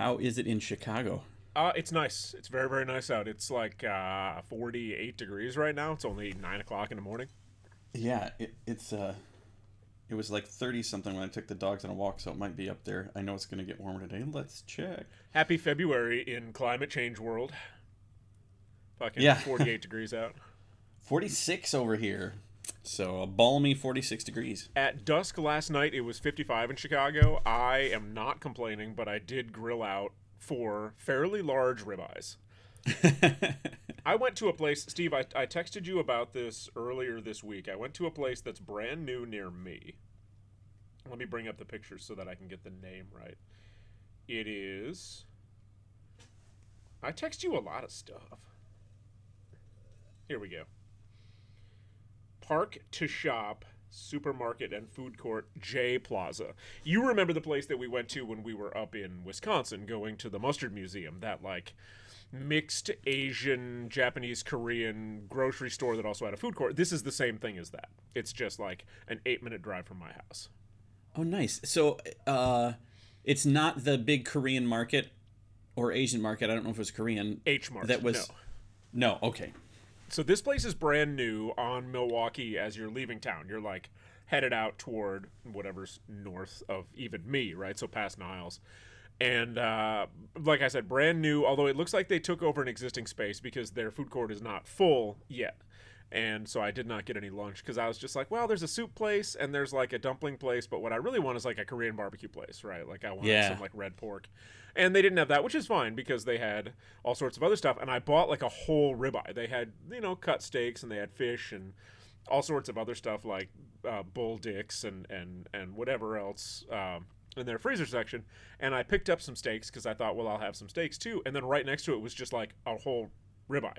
How is it in Chicago? Uh, it's nice. It's very, very nice out. It's like uh, 48 degrees right now. It's only 9 o'clock in the morning. Yeah, it, it's uh, it was like thirty something when I took the dogs on a walk, so it might be up there. I know it's gonna get warmer today. Let's check. Happy February in climate change world. Fucking Yeah. 48 degrees out. Forty six over here, so a balmy forty six degrees. At dusk last night, it was 55 in Chicago. I am not complaining, but I did grill out for fairly large ribeyes. I went to a place, Steve, I, I texted you about this earlier this week. I went to a place that's brand new near me. Let me bring up the picture so that I can get the name right. It is. I text you a lot of stuff. Here we go. Park to Shop Supermarket and Food Court J Plaza. You remember the place that we went to when we were up in Wisconsin going to the Mustard Museum, that like mixed Asian, Japanese, Korean grocery store that also had a food court. This is the same thing as that. It's just like an 8-minute drive from my house. Oh, nice. So, uh, it's not the big Korean market or Asian market. I don't know if it was Korean. H Mart. That was no. no. Okay. So this place is brand new on Milwaukee as you're leaving town. You're like headed out toward whatever's north of even me, right? So past Niles. And uh, like I said, brand new, although it looks like they took over an existing space because their food court is not full yet. And so I did not get any lunch because I was just like, well, there's a soup place and there's like a dumpling place, but what I really want is like a Korean barbecue place, right? Like I want Yeah. some like red pork. And they didn't have that, which is fine because they had all sorts of other stuff. And I bought like a whole ribeye. They had, you know, cut steaks and they had fish and all sorts of other stuff like uh, bull dicks and, and, and whatever else um, in their freezer section. And I picked up some steaks because I thought, well, I'll have some steaks too. And then right next to it was just like a whole ribeye.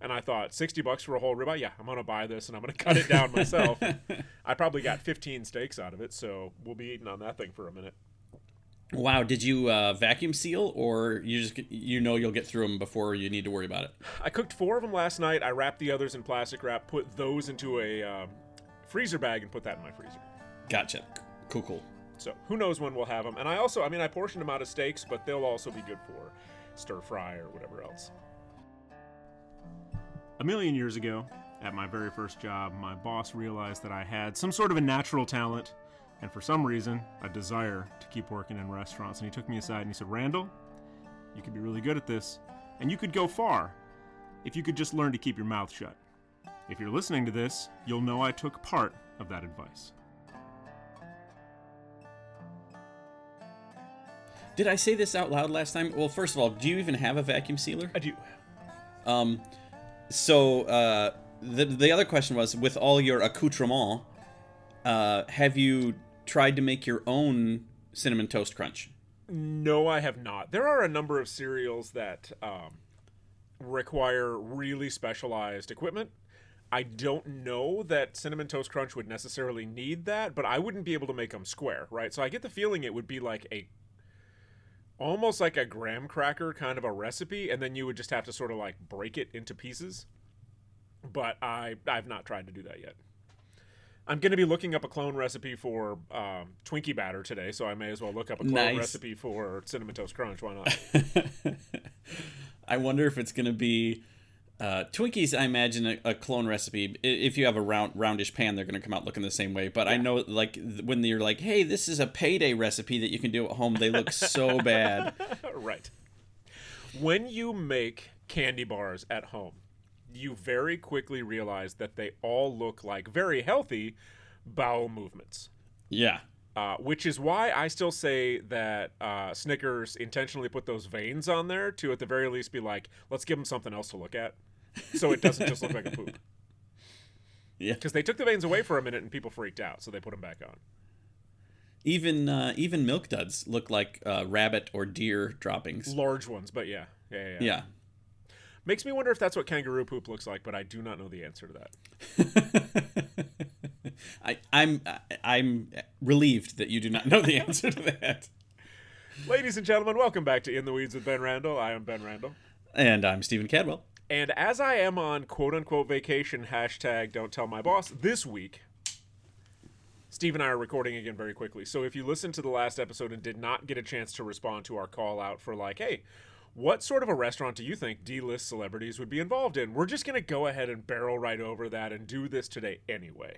And I thought, 60 bucks for a whole ribeye? Yeah, I'm going to buy this and I'm going to cut it down myself. I probably got 15 steaks out of it, so we'll be eating on that thing for a minute. Wow. Did you uh, vacuum seal, or you just you know you'll get through them before you need to worry about it? I cooked four of them last night. I wrapped the others in plastic wrap, put those into a um, freezer bag, and put that in my freezer. Gotcha. Cool. Cool. So who knows when we'll have them. And I also, I mean, I portioned them out of steaks, but they'll also be good for stir fry or whatever else. A million years ago, at my very first job, my boss realized that I had some sort of a natural talent and for some reason, a desire to keep working in restaurants. And he took me aside and he said, Randall, you could be really good at this, and you could go far if you could just learn to keep your mouth shut. If you're listening to this, you'll know I took part of that advice. Did I say this out loud last time? Well, first of all, do you even have a vacuum sealer? I do. Um, so uh, the the other question was, with all your accoutrement, uh, have you tried to make your own cinnamon toast crunch? No, I have not. There are a number of cereals that um, require really specialized equipment. I don't know that Cinnamon Toast Crunch would necessarily need that, but I wouldn't be able to make them square, right? So I get the feeling it would be like a almost like a graham cracker kind of a recipe, and then you would just have to sort of like break it into pieces. But I I've not tried to do that yet. I'm going to be looking up a clone recipe for um, Twinkie batter today, so I may as well look up a clone Nice. recipe for Cinnamon Toast Crunch. Why not? I wonder if it's going to be uh, Twinkies. I imagine a, a clone recipe. If you have a round roundish pan, they're going to come out looking the same way. But I know, like when you're like, "Hey, this is a payday recipe that you can do at home," they look so bad. right. When you make candy bars at home, you very quickly realize that they all look like very healthy bowel movements. Yeah. Uh, which is why I still say that uh, Snickers intentionally put those veins on there to, at the very least, be like, let's give them something else to look at, so it doesn't just look like a poop. Yeah. Because they took the veins away for a minute and people freaked out, so they put them back on. Even uh, even milk duds look like uh, rabbit or deer droppings. Large ones, but yeah, yeah, yeah. yeah. Yeah. Makes me wonder if that's what kangaroo poop looks like, but I do not know the answer to that. I, I'm I'm relieved that you do not know the answer to that. Ladies and gentlemen, welcome back to In the Weeds with Ben Randall. I am Ben Randall. And I'm Stephen Cadwell. And as I am on quote unquote vacation, hashtag don't tell my boss, this week, Steve and I are recording again very quickly. So if you listened to the last episode and did not get a chance to respond to our call out for like, hey, what sort of a restaurant do you think D-list celebrities would be involved in? We're just going to go ahead and barrel right over that and do this today anyway.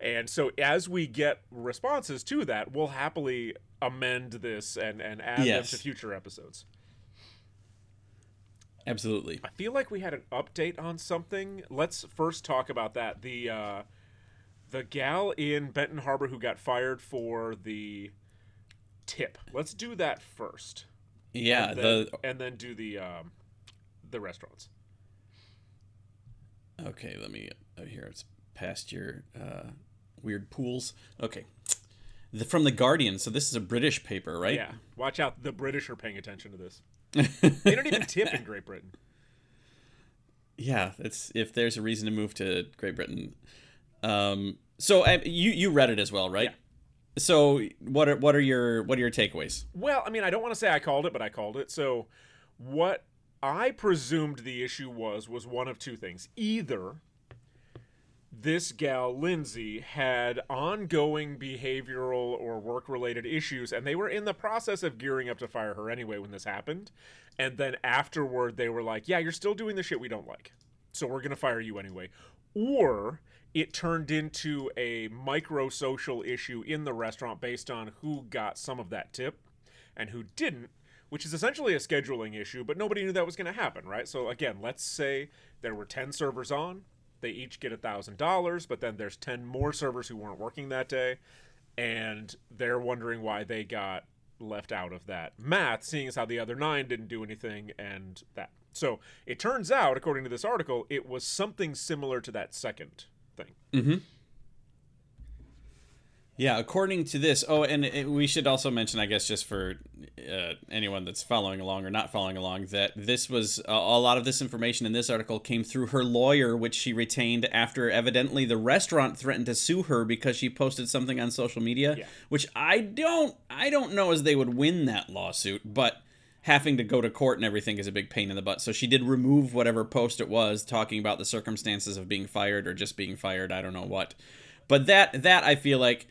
And so as we get responses to that, we'll happily amend this and, and add Yes. them to future episodes. Absolutely. I feel like we had an update on something. Let's first talk about that. The uh, the gal in Benton Harbor who got fired for the tip. Let's do that first. Yeah, and then, the and then do the um, the restaurants. Okay, let me oh, here it's past your uh, weird pools. Okay. The, from the Guardian. So this is a British paper, right? Yeah, watch out. The British are paying attention to this. They don't even tip in Great Britain. Yeah, it's if there's a reason to move to Great Britain. Um, so uh, you you read it as well, right? Yeah. So what are what are your what are your takeaways? Well, I mean, I don't want to say I called it, but I called it. So, what I presumed the issue was was one of two things. Either this gal Lindsay had ongoing behavioral or work related issues, and they were in the process of gearing up to fire her anyway when this happened. And then afterward, they were like, "Yeah, you're still doing the shit we don't like, so we're gonna fire you anyway." Or it turned into a micro social issue in the restaurant based on who got some of that tip and who didn't, which is essentially a scheduling issue, but nobody knew that was going to happen, right? So again, let's say there were 10 servers on, they each get a $1,000, but then there's 10 more servers who weren't working that day, and they're wondering why they got left out of that math, seeing as how the other nine didn't do anything and that. So it turns out, according to this article, it was something similar to that second thing. Mm-hmm. Yeah, according to this. Oh, and it, we should also mention, I guess, just for uh, anyone that's following along or not following along, that this was uh, a lot of this information in this article came through her lawyer, which she retained after evidently the restaurant threatened to sue her because she posted something on social media. Yeah. Which I don't, I don't know as they would win that lawsuit, but having to go to court and everything is a big pain in the butt. So she did remove whatever post it was talking about the circumstances of being fired or just being fired. I don't know what. But that that I feel like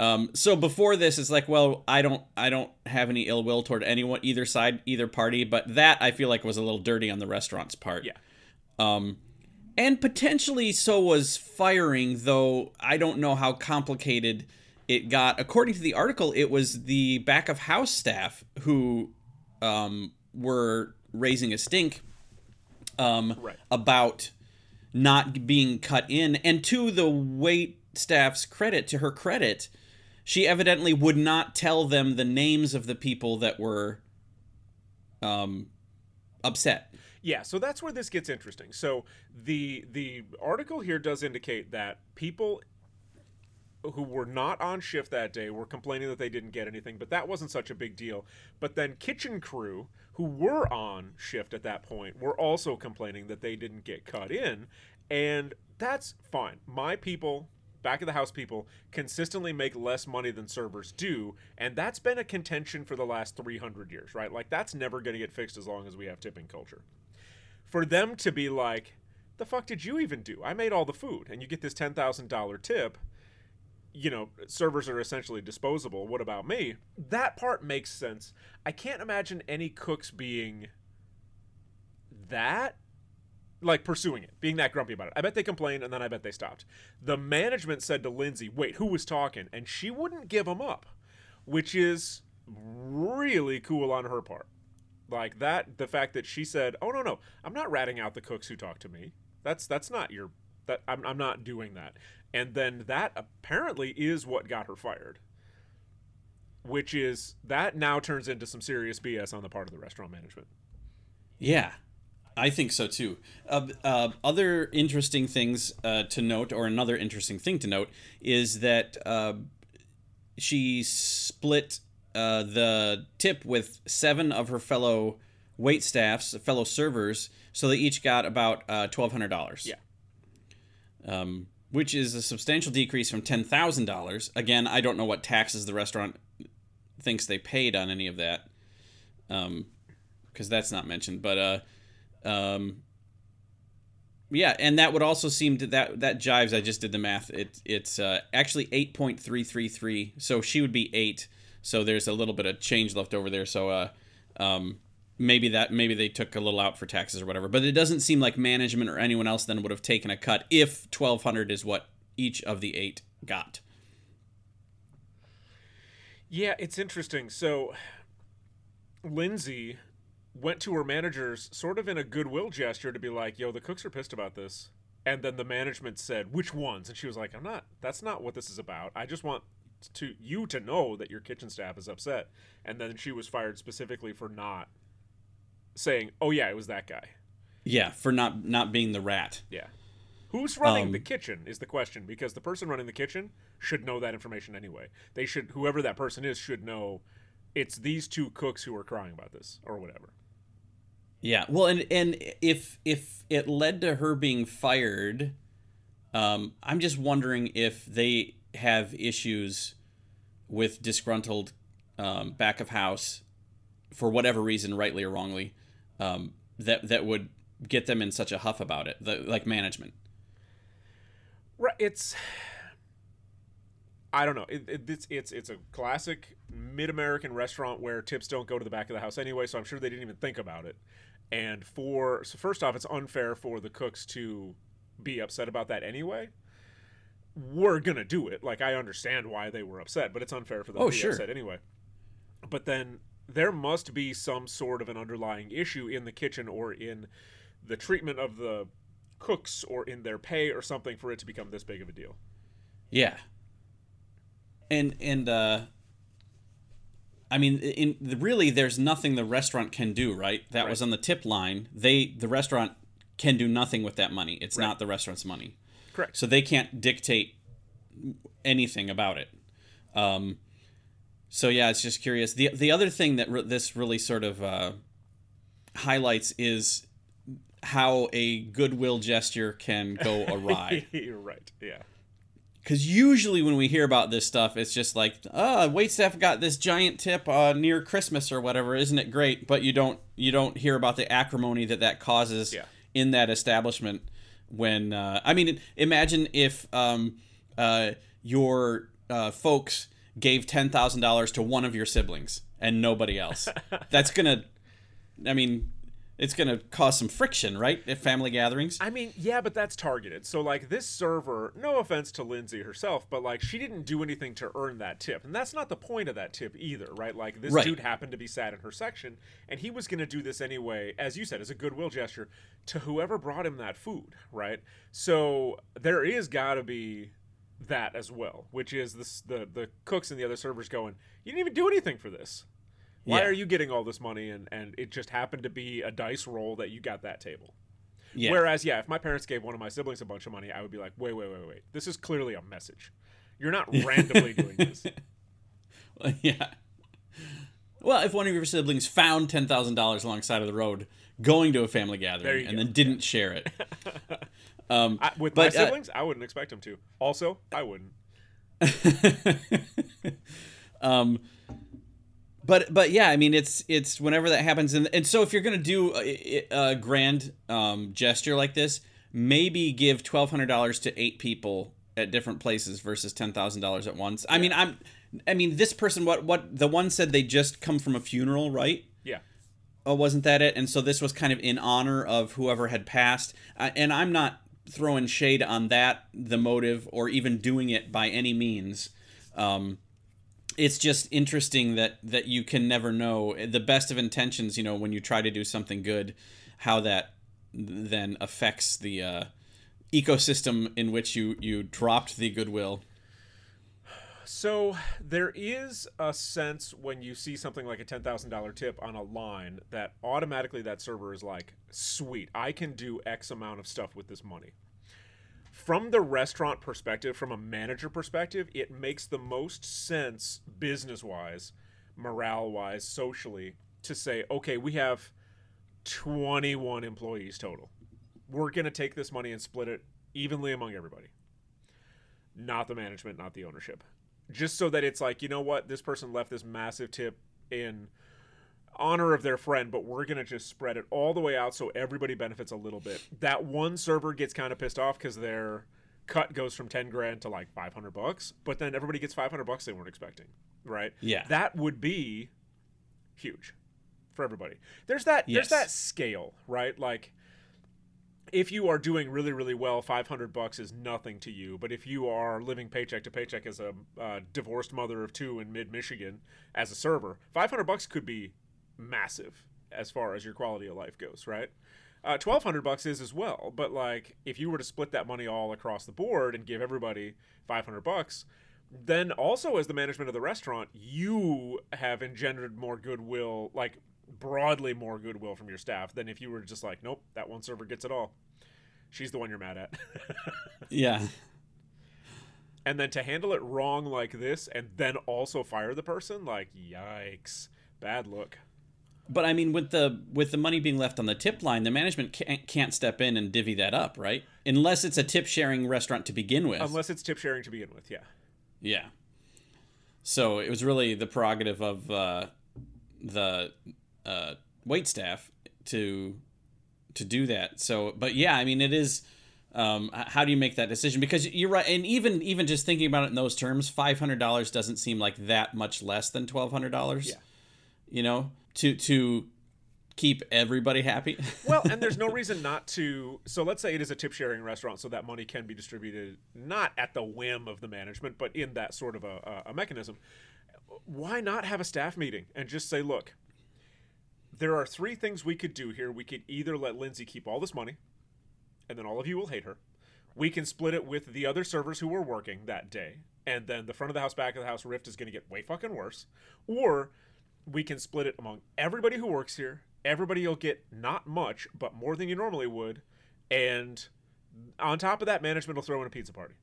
um, so before this it's like well I don't I don't have any ill will toward anyone either side either party but that I feel like was a little dirty on the restaurant's part. Yeah. Um and potentially so was firing though I don't know how complicated it got. According to the article it was the back of house staff who um, were raising a stink um, Right. about not being cut in. And to the wait staff's credit, to her credit, she evidently would not tell them the names of the people that were um, upset. Yeah, so that's where this gets interesting. So the the article here does indicate that people who were not on shift that day were complaining that they didn't get anything, but that wasn't such a big deal. But then kitchen crew who were on shift at that point were also complaining that they didn't get cut in, and that's fine. My people back of the house people consistently make less money than servers do and that's been a contention for the last 300 years right like that's never going to get fixed as long as we have tipping culture for them to be like, the fuck did you even do? I made all the food, and you get this ten thousand dollar tip. You know, servers are essentially disposable. What about me? That part makes sense. I can't imagine any cooks being that like pursuing it, being that grumpy about it. I bet they complained and then I bet they stopped. The management said to Lindsay, "Wait, who was talking?" and she wouldn't give them up, which is really cool on her part like that the fact that she said oh no no i'm not ratting out the cooks who talk to me that's that's not your that i'm, I'm not doing that and then that apparently is what got her fired which is that now turns into some serious bs on the part of the restaurant management Yeah, I think so too. Uh, uh, other interesting things uh, to note, or another interesting thing to note, is that uh, she split uh, the tip with seven of her fellow wait staffs, fellow servers, so they each got about uh, twelve hundred dollars. Yeah. Um, which is a substantial decrease from ten thousand dollars. Again, I don't know what taxes the restaurant thinks they paid on any of that, because that's not mentioned. But uh, um, Yeah, and that would also seem to that that jives. I just did the math. It it's uh, actually eight point three three three. So she would be eight. So there's a little bit of change left over there. So uh, um, maybe that maybe they took a little out for taxes or whatever. But it doesn't seem like management or anyone else then would have taken a cut if twelve hundred is what each of the eight got. Yeah, it's interesting. So Lindsay went to her managers sort of in a goodwill gesture to be like, "Yo, the cooks are pissed about this." And then the management said, "Which ones?" And she was like, "I'm not. That's not what this is about. I just want to you to know that your kitchen staff is upset." And then she was fired specifically for not saying, "Oh yeah, it was that guy." Yeah, for not not being the rat. Yeah. Who's running Um, the kitchen is the question because the person running the kitchen should know that information anyway. They should whoever that person is should know it's these two cooks who are crying about this or whatever. Yeah. Well, and and if if it led to her being fired, um, I'm just wondering if they have issues with disgruntled um, back of house for whatever reason, rightly or wrongly, um, that that would get them in such a huff about it, the, like management. Right. It's. I don't know. It, it, it's it's it's a classic mid-American restaurant where tips don't go to the back of the house anyway. So I'm sure they didn't even think about it. And for so first off, it's unfair for the cooks to be upset about that anyway. We're gonna do it. Like I understand why they were upset, but it's unfair for them Oh, to be sure. upset anyway. But then there must be some sort of an underlying issue in the kitchen or in the treatment of the cooks or in their pay or something for it to become this big of a deal. Yeah. And and uh I mean in the, really there's nothing the restaurant can do, right? That was on the tip line. They the restaurant can do nothing with that money. It's Right. not the restaurant's money. Correct. So they can't dictate anything about it. Um so yeah, it's just curious. The the other thing that re- this really sort of uh highlights is how a goodwill gesture can go awry. You're right. Yeah. Because usually when we hear about this stuff, it's just like, oh, waitstaff got this giant tip uh, near Christmas or whatever. Isn't it great? But you don't you don't hear about the acrimony that that causes Yeah. in that establishment. When uh, I mean, imagine if um, uh, your uh, folks gave ten thousand dollars to one of your siblings and nobody else. That's gonna, I mean, it's gonna cause some friction, right? At family gatherings. I mean, yeah, but that's targeted. So, like, this server, no offense to Lindsay herself, but, like, she didn't do anything to earn that tip. And that's not the point of that tip either, right? Like, this Right. dude happened to be sat in her section, and he was going to do this anyway, as you said, as a goodwill gesture to whoever brought him that food, right? So, there is got to be that as well, which is this, the, the cooks and the other servers going, You didn't even do anything for this. Why Yeah. are you getting all this money? And, and it just happened to be a dice roll that you got that table. Yeah. Whereas, yeah, if my parents gave one of my siblings a bunch of money, I would be like, wait, wait, wait, wait. This is clearly a message. You're not randomly doing this. yeah. Well, if one of your siblings found ten thousand dollars alongside of the road going to a family gathering and go. then didn't share it, um, I, with But, my uh, siblings, I wouldn't expect them to. Also, I wouldn't. um, but but yeah, I mean it's it's whenever that happens, and and so if you're gonna do a, a grand um, gesture like this, maybe give twelve hundred dollars to eight people at different places versus ten thousand dollars at once. I mean I'm, I mean this person what what the one said they just come from a funeral, right? Yeah. oh wasn't that it and so this was kind of in honor of whoever had passed uh, and i'm not throwing shade on that the motive or even doing it by any means um, it's just interesting that that you can never know the best of intentions you know when you try to do something good how that then affects the uh, ecosystem in which you you dropped the goodwill So there is a sense when you see something like a ten thousand dollar tip on a line that automatically that server is like, sweet, I can do X amount of stuff with this money. From the restaurant perspective, from a manager perspective, it makes the most sense business wise, morale wise, socially, to say, okay, we have 21 employees total. We're going to take this money and split it evenly among everybody. Not the management, not the ownership. Just so that it's like, you know what, this person left this massive tip in honor of their friend, but we're gonna just spread it all the way out so everybody benefits a little bit. That one server gets kind of pissed off because their cut goes from ten grand to like five hundred bucks, but then everybody gets five hundred bucks they weren't expecting, right? Yeah. that would be huge for everybody. There's that. Yes. There's that scale, right? Like if you are doing really really well 500 bucks is nothing to you but if you are living paycheck to paycheck as a uh, divorced mother of two in mid michigan as a server 500 bucks could be massive as far as your quality of life goes right? Uh, 1200 bucks is as well but like if you were to split that money all across the board and give everybody 500 bucks then also as the management of the restaurant you have engendered more goodwill like broadly more goodwill from your staff than if you were just like nope that one server gets it all. She's the one you're mad at. Yeah. and then to handle it wrong like this and then also fire the person like yikes. Bad look But I mean, with the with the money being left on the tip line, the management can't, can't step in and divvy that up, right? Unless it's a tip sharing restaurant to begin with. unless it's tip sharing to begin with yeah Yeah. So it was really the prerogative of uh, the uh, wait staff to to do that. So, but yeah, I mean, it is. Um, how do you make that decision? Because you're right, and even even just thinking about it in those terms, five hundred dollars doesn't seem like that much less than twelve hundred dollars. Yeah. You know, to to keep everybody happy. well and there's no reason not to so let's say it is a tip sharing restaurant so that money can be distributed not at the whim of the management but in that sort of a, a, mechanism. Why not have a staff meeting and just say look there are three things we could do here. We could either let lindsay keep all this money and then all of you will hate her. We can split it with the other servers who were working that day and then the front of the house back of the house rift is going to get way fucking worse. Or we can split it among everybody who works here. Everybody will get not much, but more than you normally would. And on top of that, management will throw in a pizza party.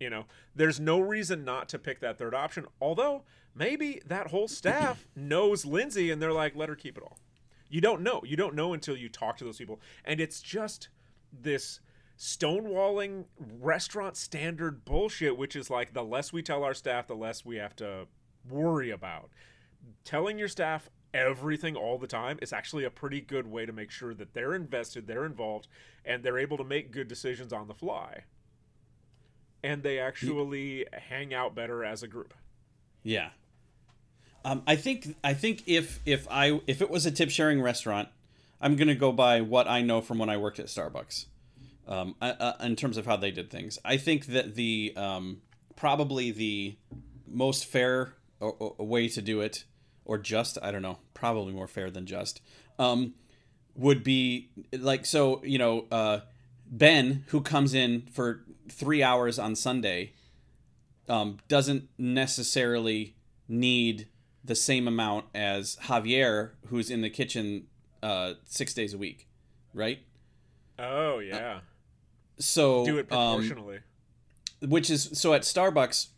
You know, there's no reason not to pick that third option. Although maybe that whole staff knows Lindsay and they're like, let her keep it all. You don't know. You don't know until you talk to those people. And it's just this stonewalling restaurant standard bullshit, which is like the less we tell our staff, the less we have to worry about. Telling your staff everything all the time is actually a pretty good way to make sure that they're invested, they're involved, and they're able to make good decisions on the fly. And they actually hang out better as a group. Yeah. Um, I think I think if if I if it was a tip sharing restaurant, I'm gonna go by what I know from when I worked at Starbucks. Um, I, uh, in terms of how they did things, I think that the um, probably the most fair o- o- way to do it, or just I don't know, probably more fair than just, um, would be like so you know uh, Ben who comes in for three hours on Sunday um, doesn't necessarily need the same amount as Javier, who's in the kitchen uh, six days a week, right? Oh yeah. So Do it um, proportionally. which is so at Starbucks,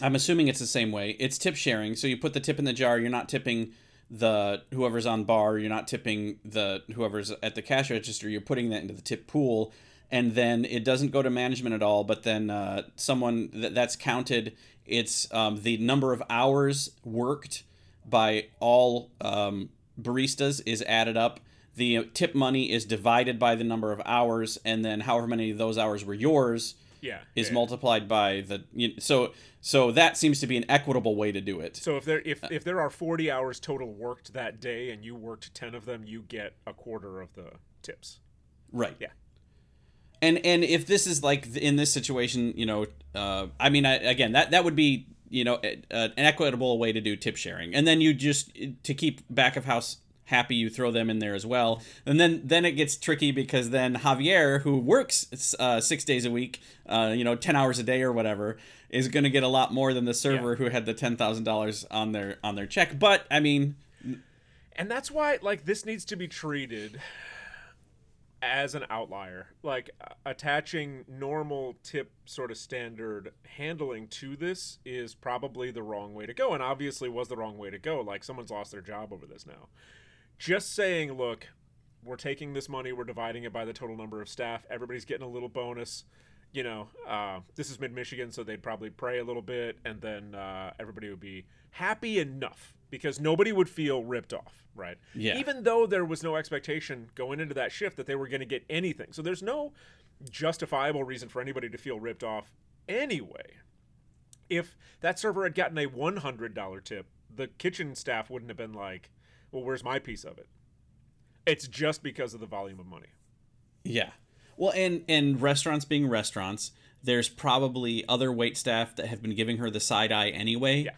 I'm assuming it's the same way. It's tip sharing, so you put the tip in the jar. You're not tipping the whoever's on bar. You're not tipping the whoever's at the cash register. You're putting that into the tip pool, and then it doesn't go to management at all. But then uh, someone th- that's counted. It's um, the number of hours worked by all um, baristas is added up. The tip money is divided by the number of hours, and then however many of those hours were yours yeah. is yeah. multiplied by the you, so so that seems to be an equitable way to do it. So if there if, if there are 40 hours total worked that day and you worked 10 of them, you get a quarter of the tips. Right. Yeah. And and if this is like in this situation, you know, uh, I mean, I, again, that that would be you know a, an equitable way to do tip sharing, and then you just to keep back of house happy, you throw them in there as well, and then then it gets tricky because then Javier, who works uh, six days a week, uh, you know, ten hours a day or whatever, is going to get a lot more than the server who had the ten thousand dollars on their on their check. But I mean, And that's why like this needs to be treated as an outlier. Like attaching normal tip sort of standard handling to this is probably the wrong way to go and obviously was the wrong way to go. Like someone's lost their job over this now. Just saying, look, we're taking this money, we're dividing it by the total number of staff. Everybody's getting a little bonus. You know, uh, this is mid Michigan, so they'd probably pray a little bit, and then uh, everybody would be happy enough. because nobody would feel ripped off, right? Yeah. Even though there was no expectation going into that shift that they were going to get anything. So there's no justifiable reason for anybody to feel ripped off anyway. If that server had gotten a $100 tip, the kitchen staff wouldn't have been like, well, where's my piece of it? It's just because of the volume of money. Yeah. Well, and and restaurants being restaurants, there's probably other wait staff that have been giving her the side eye anyway. Yeah.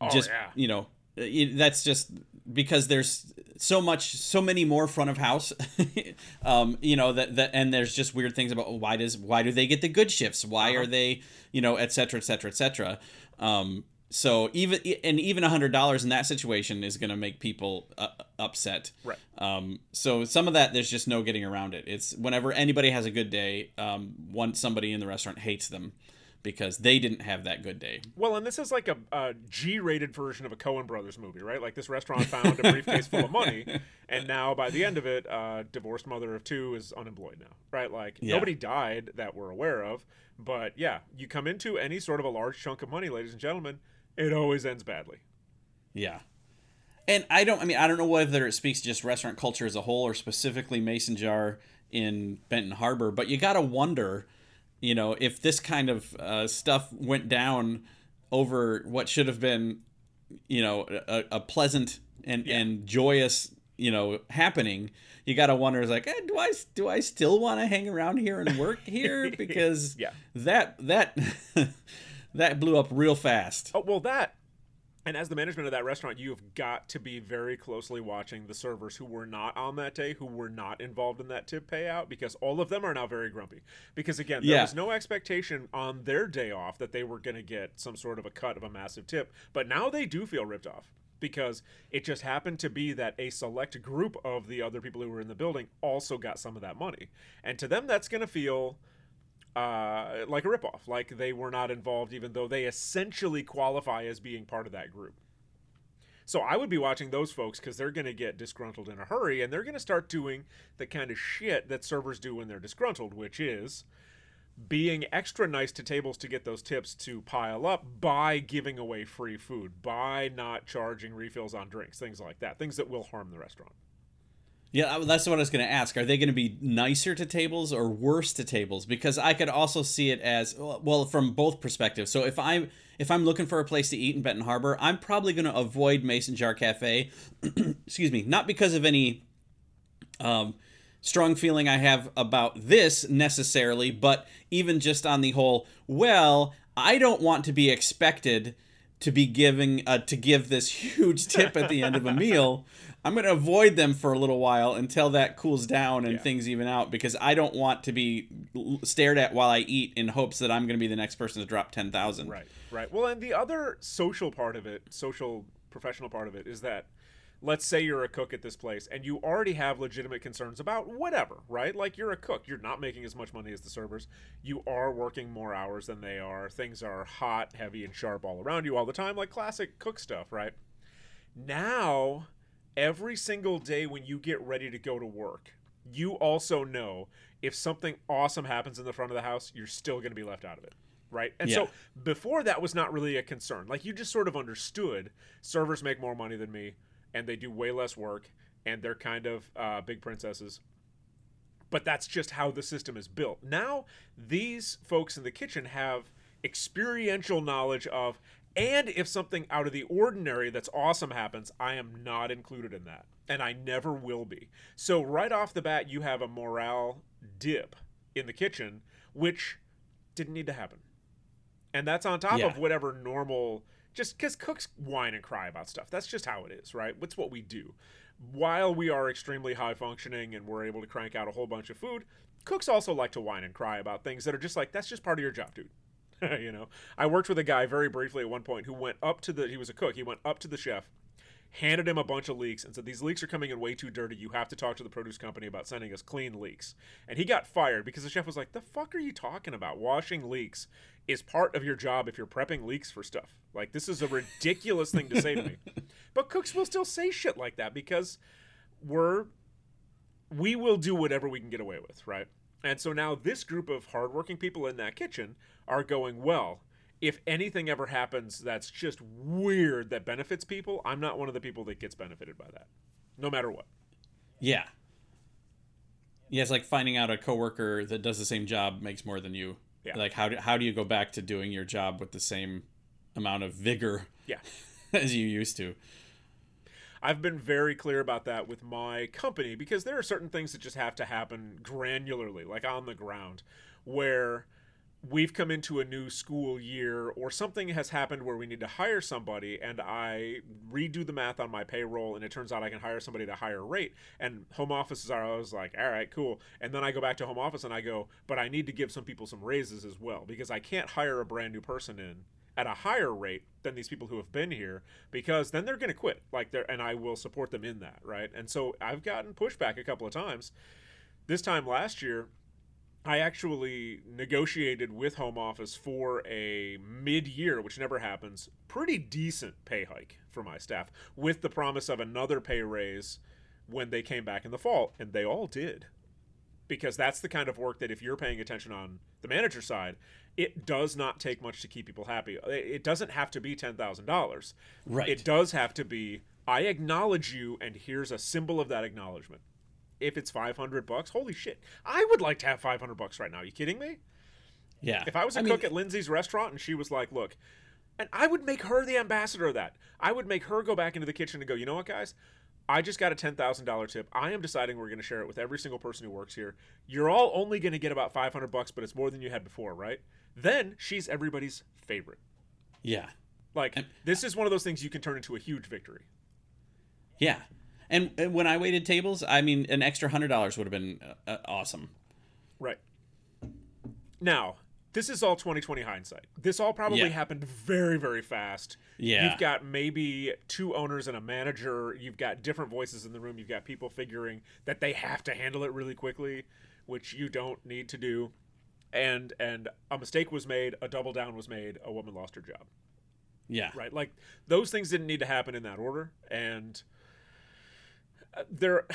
Oh, just yeah. you know, it- that's just because there's so much, so many more front of house. um, you know that that, and there's just weird things about why does why do they get the good shifts? Why Uh-huh. are they you know et cetera et cetera et cetera. Um, so even and even a hundred dollars in that situation is going to make people uh, upset. Right. Um, so some of that there's just no getting around it. It's whenever anybody has a good day, um, one somebody in the restaurant hates them because they didn't have that good day. Well, and this is like a, a G-rated version of a Coen Brothers movie, right? Like this restaurant found a briefcase full of money, and now by the end of it, uh, divorced mother of two is unemployed now, right? Like Yeah. nobody died that we're aware of, but yeah, you come into any sort of a large chunk of money, ladies and gentlemen, it always ends badly. Yeah. And I don't I mean I don't know whether it speaks to just restaurant culture as a whole or specifically Mason Jar in Benton Harbor, but you got to wonder, you know, if this kind of uh, stuff went down over what should have been, you know, a, a pleasant and and joyous, you know, happening. You got to wonder, is like, eh, do I do I still want to hang around here and work here because Yeah. that that that blew up real fast. Oh well, that. And as the management of that restaurant, you have got to be very closely watching the servers who were not on that day, who were not involved in that tip payout, because all of them are now very grumpy. Because again, there Yeah. was no expectation on their day off that they were going to get some sort of a cut of a massive tip, but now they do feel ripped off because it just happened to be that a select group of the other people who were in the building also got some of that money, and to them, that's going to feel uh, like a ripoff. Like they were not involved, even though they essentially qualify as being part of that group. So I would be watching those folks because they're going to get disgruntled in a hurry, and they're going to start doing the kind of shit that servers do when they're disgruntled, which is being extra nice to tables to get those tips to pile up by giving away free food, by not charging refills on drinks, things like that, things that will harm the restaurant. Yeah, that's what I was going to ask. Are they going to be nicer to tables or worse to tables? Because I could also see it as well from both perspectives. So if I'm if I'm looking for a place to eat in Benton Harbor, I'm probably going to avoid Mason Jar Cafe. Excuse me, not because of any um, strong feeling I have about this necessarily, but even just on the whole. Well, I don't want to be expected to be giving uh, to give this huge tip at the end of a meal. I'm going to avoid them for a little while until that cools down and Yeah. things even out because I don't want to be stared at while I eat in hopes that I'm going to be the next person to drop 10,000. Right, right. Well, and the other social part of it, social professional part of it, is that let's say you're a cook at this place and you already have legitimate concerns about whatever, right? Like you're a cook, you're not making as much money as the servers, you are working more hours than they are, things are hot, heavy, and sharp all around you all the time, like classic cook stuff, right? Now, every single day when you get ready to go to work, you also know if something awesome happens in the front of the house, you're still going to be left out of it. Right. And Yeah. so before that was not really a concern. Like you just sort of understood servers make more money than me and they do way less work and they're kind of uh, big princesses. But that's just how the system is built. Now, these folks in the kitchen have experiential knowledge of, and if something out of the ordinary that's awesome happens, I am not included in that. And I never will be. So, right off the bat, you have a morale dip in the kitchen, which didn't need to happen. And that's on top Yeah. of whatever normal, just because cooks whine and cry about stuff. That's just how it is, right? It's what we do. While we are extremely high functioning and we're able to crank out a whole bunch of food, cooks also like to whine and cry about things that are just like, that's just part of your job, dude. you know, I worked with a guy very briefly at one point who went up to the, he was a cook, he went up to the chef, handed him a bunch of leeks and said, These leeks are coming in way too dirty. You have to talk to the produce company about sending us clean leeks. And he got fired because the chef was like, The fuck are you talking about? Washing leeks is part of your job if you're prepping leeks for stuff. Like, this is a ridiculous thing to say to me. But cooks will still say shit like that because we're, we will do whatever we can get away with, right? And so now this group of hardworking people in that kitchen are going, Well, if anything ever happens that's just weird that benefits people, I'm not one of the people that gets benefited by that, no matter what. Yeah. Yeah, it's like finding out a coworker that does the same job makes more than you. Yeah. Like how do how do you go back to doing your job with the same amount of vigor Yeah. as you used to? I've been very clear about that with my company because there are certain things that just have to happen granularly, like on the ground, where we've come into a new school year or something has happened where we need to hire somebody and I redo the math on my payroll and it turns out I can hire somebody at a higher rate. And home offices are always like all right cool. And then I go back to home office and I go but I need to give some people some raises as well because I can't hire a brand new person in at a higher rate than these people who have been here because then they're going to quit. Like they're and I will support them in that right? And so I've gotten pushback a couple of times. This time last year I actually negotiated with home office for a mid-year which never happens pretty decent pay hike for my staff with the promise of another pay raise when they came back in the fall and they all did. Because that's the kind of work that if you're paying attention on the manager side it does not take much to keep people happy it doesn't have to be $10,000 Right. it does have to be I acknowledge you and here's a symbol of that acknowledgement if it's 500 bucks holy shit I would like to have 500 bucks right now you kidding me Yeah. if I was a I mean, cook at Lindsay's restaurant and she was like, look, and I would make her the ambassador of that. I would make her go back into the kitchen and go, you know what, guys? I just got a $10,000 tip. I am deciding we're going to share it with every single person who works here. You're all only going to get about 500 bucks, but it's more than you had before, right? Then she's everybody's favorite. Yeah. Like, this is one of those things you can turn into a huge victory. Yeah. And, and when I waited tables, I mean, an extra hundred dollars would have been uh, uh, awesome. Right. Now, this is all 2020 hindsight. This all probably Yeah. happened very, very fast. Yeah. You've got maybe two owners and a manager. You've got different voices in the room. You've got people figuring that they have to handle it really quickly, which you don't need to do. And and a mistake was made, a double down was made, a woman lost her job. Yeah. Right? Like those things didn't need to happen in that order and uh, there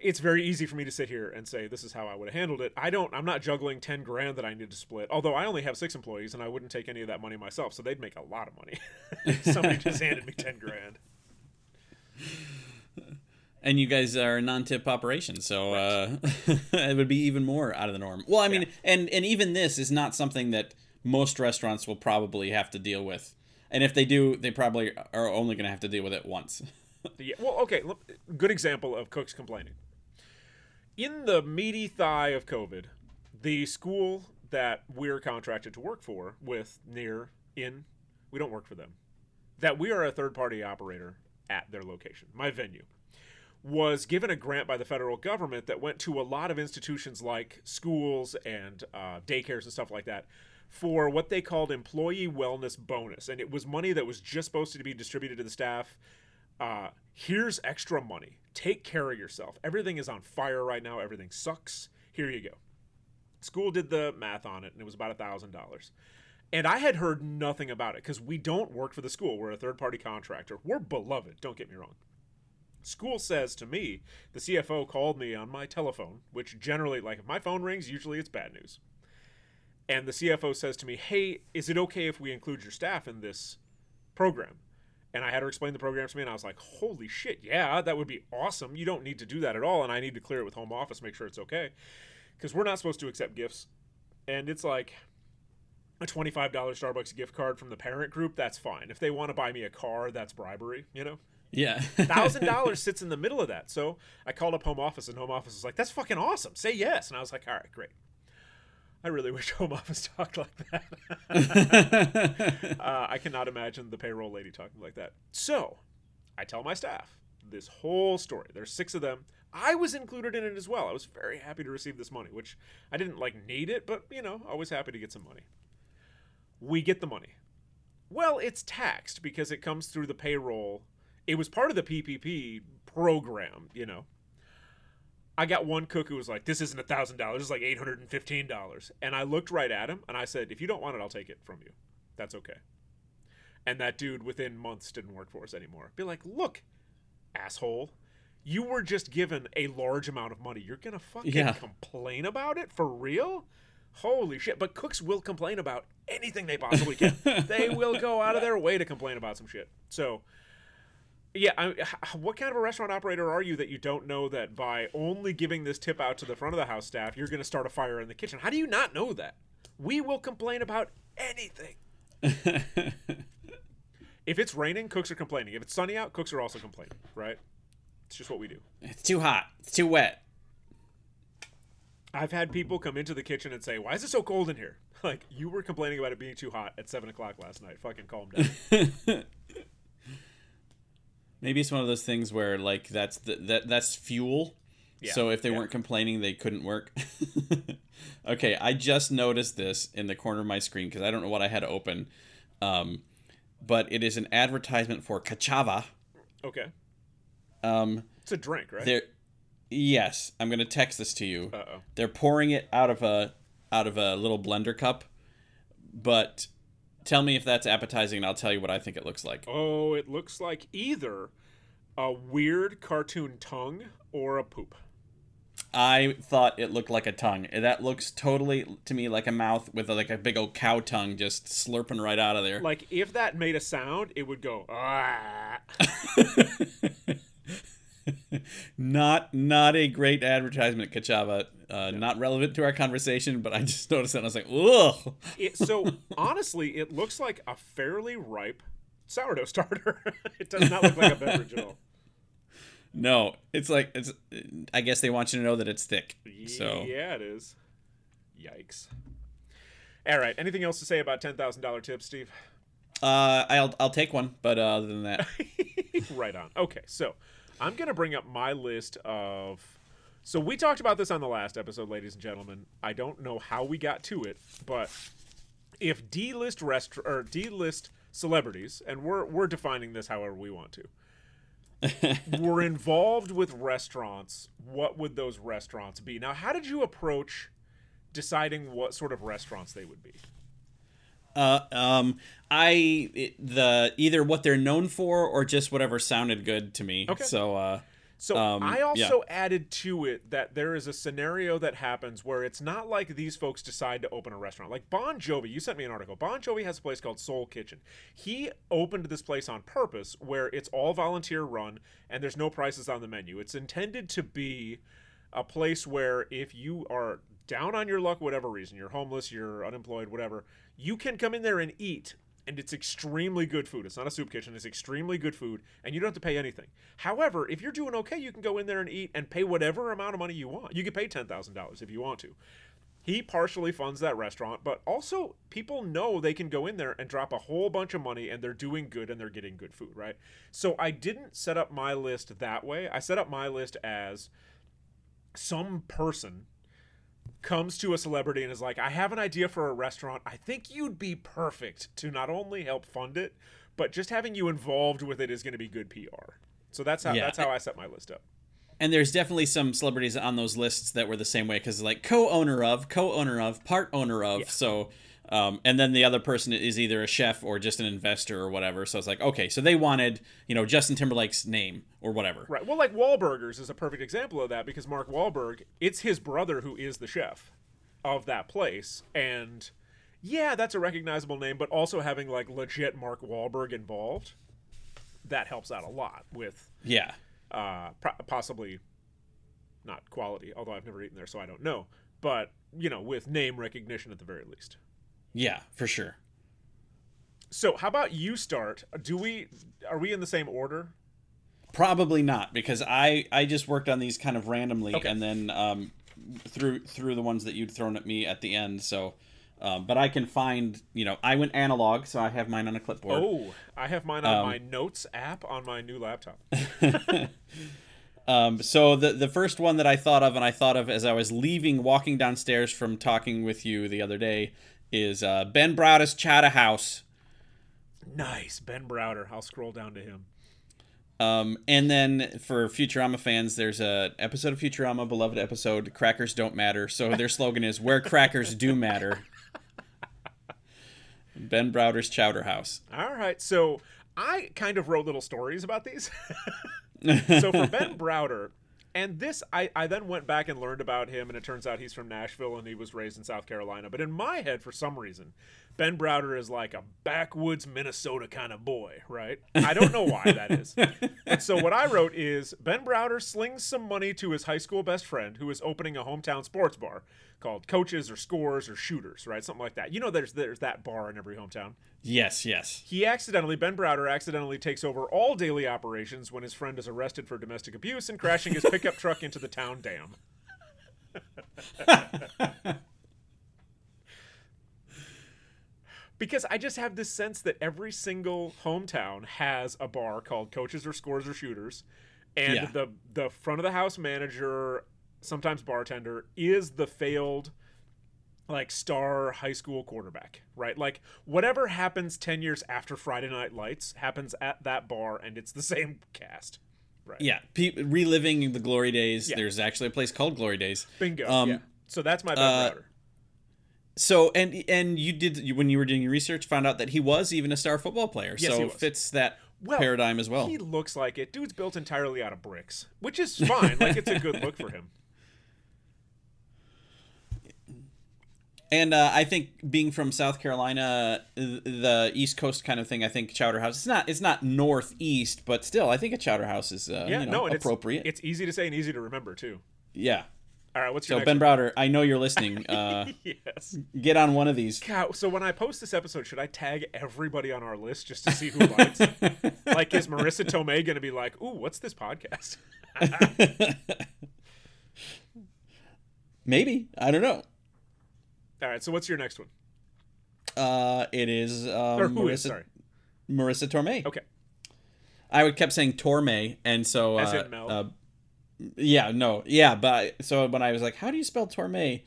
it's very easy for me to sit here and say this is how I would have handled it. I don't I'm not juggling 10 grand that I need to split. Although I only have 6 employees and I wouldn't take any of that money myself, so they'd make a lot of money. Somebody just handed me 10 grand. And you guys are a non-tip operation, so uh, it would be even more out of the norm. Well, I mean, Yeah. and and even this is not something that most restaurants will probably have to deal with. And if they do, they probably are only going to have to deal with it once. Yeah, well, okay, look, good example of cooks complaining. In the meaty thigh of COVID, the school that we're contracted to work for with near in, we don't work for them, that we are a third party operator at their location, my venue, was given a grant by the federal government that went to a lot of institutions like schools and uh, daycares and stuff like that for what they called employee wellness bonus. And it was money that was just supposed to be distributed to the staff uh, here's extra money. Take care of yourself. Everything is on fire right now. Everything sucks. Here you go. School did the math on it, and it was about a thousand dollars. And I had heard nothing about it because we don't work for the school. We're a third party contractor. We're beloved. Don't get me wrong. School says to me, the CFO called me on my telephone, which generally, like, if my phone rings, usually it's bad news. And the CFO says to me, Hey, is it okay if we include your staff in this program? And I had her explain the program to me, and I was like, holy shit, yeah, that would be awesome. You don't need to do that at all. And I need to clear it with home office, make sure it's okay. Because we're not supposed to accept gifts. And it's like a $25 Starbucks gift card from the parent group, that's fine. If they want to buy me a car, that's bribery, you know? Yeah. thousand dollars sits in the middle of that. So I called up home office, and home office was like, "That's fucking awesome. Say yes." And I was like, "All right, great." I really wish home office talked like that. uh, I cannot imagine the payroll lady talking like that. So I tell my staff this whole story. There's six of them. I was included in it as well. I was very happy to receive this money, which I didn't like need it, but you know, always happy to get some money. We get the money. Well, it's taxed because it comes through the payroll. It was part of the PPP program, you know. I got one cook who was like, "This isn't a thousand dollars. It's like eight hundred and fifteen dollars." And I looked right at him and I said, "If you don't want it, I'll take it from you. That's okay." And that dude, within months, didn't work for us anymore. Be like, "Look, asshole, you were just given a large amount of money. You're gonna fucking Yeah. complain about it for real? Holy shit! But cooks will complain about anything they possibly can. they will go out of their way to complain about some shit. So, yeah, I, what kind of a restaurant operator are you that you don't know that by only giving this tip out to the front of the house staff, you're going to start a fire in the kitchen? How do you not know that? We will complain about anything. if it's raining, cooks are complaining. If it's sunny out, cooks are also complaining, right? It's just what we do. It's too hot. It's too wet. I've had people come into the kitchen and say, "Why is it so cold in here?" Like you were complaining about it being too hot at seven o'clock last night. Fucking calm down. Maybe it's one of those things where like that's the, that that's fuel. Yeah, so if they yeah. weren't complaining, they couldn't work. okay, I just noticed this in the corner of my screen because I don't know what I had open, um, but it is an advertisement for Ka'Chava. okay, Um, it's a drink, right? yes, I'm gonna text this to you. Uh oh. They're pouring it out of a out of a little blender cup, but tell me if that's appetizing, and I'll tell you what I think it looks like. Oh, it looks like either a weird cartoon tongue or a poop. I thought it looked like a tongue. That looks totally to me like a mouth with like a big old cow tongue just slurping right out of there. Like if that made a sound, it would go ah. not not a great advertisement, Ka'Chava. Uh, Not relevant to our conversation, but I just noticed that and I was like, ugh. It, so honestly, it looks like a fairly ripe sourdough starter. it does not look like a beverage at all. No, it's like it's. I guess they want you to know that it's thick. So yeah, it is. Yikes. All right. Anything else to say about ten thousand dollar tips, Steve? uh, I'll I'll take one, but uh, other than that, right on. Okay, so I'm gonna bring up my list of. So we talked about this on the last episode, ladies and gentlemen. I don't know how we got to it, but if D-list rest or D-list celebrities, and we're we're defining this however we want to, were involved with restaurants, what would those restaurants be? Now, how did you approach deciding what sort of restaurants they would be? Uh, um, I it, the either what they're known for or just whatever sounded good to me. Okay. So uh, So Um, I yeah. also added to it that there is a scenario that happens where it's not like these folks decide to open a restaurant. Like Bon Jovi, you sent me an article. Bon Jovi has a place called Soul Kitchen. He opened this place on purpose where it's all volunteer run and there's no prices on the menu. It's intended to be a place where if you are down on your luck, whatever reason, you're homeless, you're unemployed, whatever, you can come in there and eat and it's extremely good food. It's not a soup kitchen, it's extremely good food, and you don't have to pay anything. However, if you're doing okay, you can go in there and eat and pay whatever amount of money you want. You can pay $10,000 if you want to. He partially funds that restaurant, but also people know they can go in there and drop a whole bunch of money and they're doing good and they're getting good food, right? So I didn't set up my list that way. I set up my list as some person comes to a celebrity and is like, I have an idea for a restaurant. I think you'd be perfect to not only help fund it, but just having you involved with it is going to be good PR. So that's how Yeah. that's how I set my list up. and there's definitely some celebrities on those lists that were the same way because like co-owner of, co-owner of, part owner of. So, um, and then the other person is either a chef or just an investor or whatever. So it's like okay, so they wanted you know Justin Timberlake's name or whatever. Right. Well, like Wahlburgers is a perfect example of that because Mark Wahlberg, it's his brother who is the chef of that place, and yeah, that's a recognizable name. But also having like legit Mark Wahlberg involved, that helps out a lot with Yeah. uh, pro- possibly not quality, although I've never eaten there, so I don't know. But you know, with name recognition at the very least. Yeah, for sure. So, how about you start? Do we are we in the same order? Probably not because I I just worked on these kind of randomly Okay. and then um through through the ones that you'd thrown at me at the end. So, um, but I can find you know I went analog, so I have mine on a clipboard. Oh, I have mine on Um, my notes app on my new laptop. Um, so the the first one that I thought of, and I thought of as I was leaving, walking downstairs from talking with you the other day, is uh, Ben Browder's Chowder House. Nice, Ben Browder. I'll scroll down to him. Um, and then for Futurama fans, there's a episode of Futurama, beloved episode, "Crackers Don't Matter." So their slogan is "Where crackers do matter." Ben Browder's Chowder House. All right, so I kind of wrote little stories about these. so for Ben Browder, And this, I, I then went back and learned about him, and it turns out he's from Nashville and he was raised in South Carolina. But in my head, for some reason, Ben Browder is like a backwoods Minnesota kind of boy, right? I don't know why that is. And so what I wrote is Ben Browder slings some money to his high school best friend who is opening a hometown sports bar called Coaches or Scores or Shooters, right? Something like that. You know, there's there's that bar in every hometown. Yes, yes. He accidentally, Ben Browder accidentally takes over all daily operations when his friend is arrested for domestic abuse and crashing his pickup truck into the town dam. because I just have this sense that every single hometown has a bar called Coaches or Scores or Shooters, and Yeah. the the front of the house manager, sometimes bartender, is the failed like star high school quarterback, right? Like whatever happens 10 years after Friday Night Lights happens at that bar and it's the same cast. Right. Yeah, pe- reliving the glory days. Yeah. There's actually a place called Glory Days. Bingo. Um, yeah. So that's my Ben uh. So and and you did when you were doing your research found out that he was even a star football player. Yes, so he was. fits that Well, paradigm as well. He looks like it. Dude's built entirely out of bricks, which is fine. like it's a good look for him. And uh, I think being from South Carolina, the East Coast kind of thing, I think Chowder House. It's not it's not northeast, but still, I think a Chowder House is uh, Yeah, you know, no, appropriate. It's, it's easy to say and easy to remember too. yeah. All right, what's your So Ben? Browder, I know you're listening. Uh, Yes. get on one of these. God, so when I post this episode, should I tag everybody on our list just to see who likes it? like, is Marisa Tomei going to be like, "Ooh, what's this podcast?" Maybe I don't know. All right, so what's your next one? Uh, it is um, Or who Marisa is? Sorry. Marisa Tomei. Okay. I would kept saying Torme, and so uh, uh, yeah, no, yeah, but so when I was like, "How do you spell Torme?"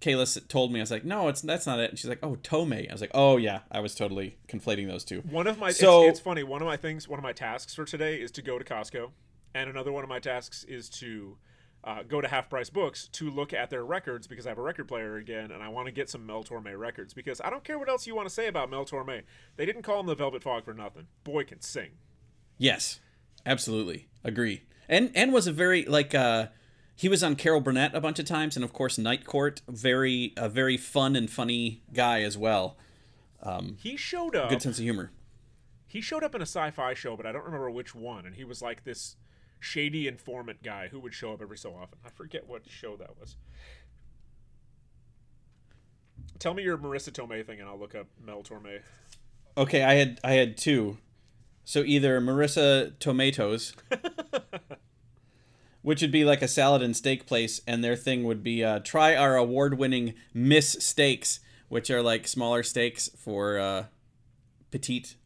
Kayla told me I was like, "No, it's that's not it." And she's like, "Oh, Tome." I was like, "Oh yeah," I was totally conflating those two. One of my So- it's, it's funny. One of my things, one of my tasks for today is to go to Costco, and another one of my tasks is to uh, go to Half Price Books to look at their records because I have a record player again, and I want to get some Mel Torme records because I don't care what else you want to say about Mel Torme. They didn't call him the Velvet Fog for nothing. Boy can sing. Yes, absolutely agree. And and was a very like uh, he was on Carol Burnett a bunch of times, and of course Night Court. Very a very fun and funny guy as well. Um, He showed up. Good sense of humor. he showed up in a sci-fi show, but I don't remember which one. And he was like this shady informant guy who would show up every so often. I forget what show that was. Tell me your Marisa Tomei thing, and I'll look up Mel Torme. Okay, I had I had two. So either Marisa Tomatoes, which would be like a salad and steak place, and their thing would be uh, try our award-winning Miss Steaks, which are like smaller steaks for uh, petite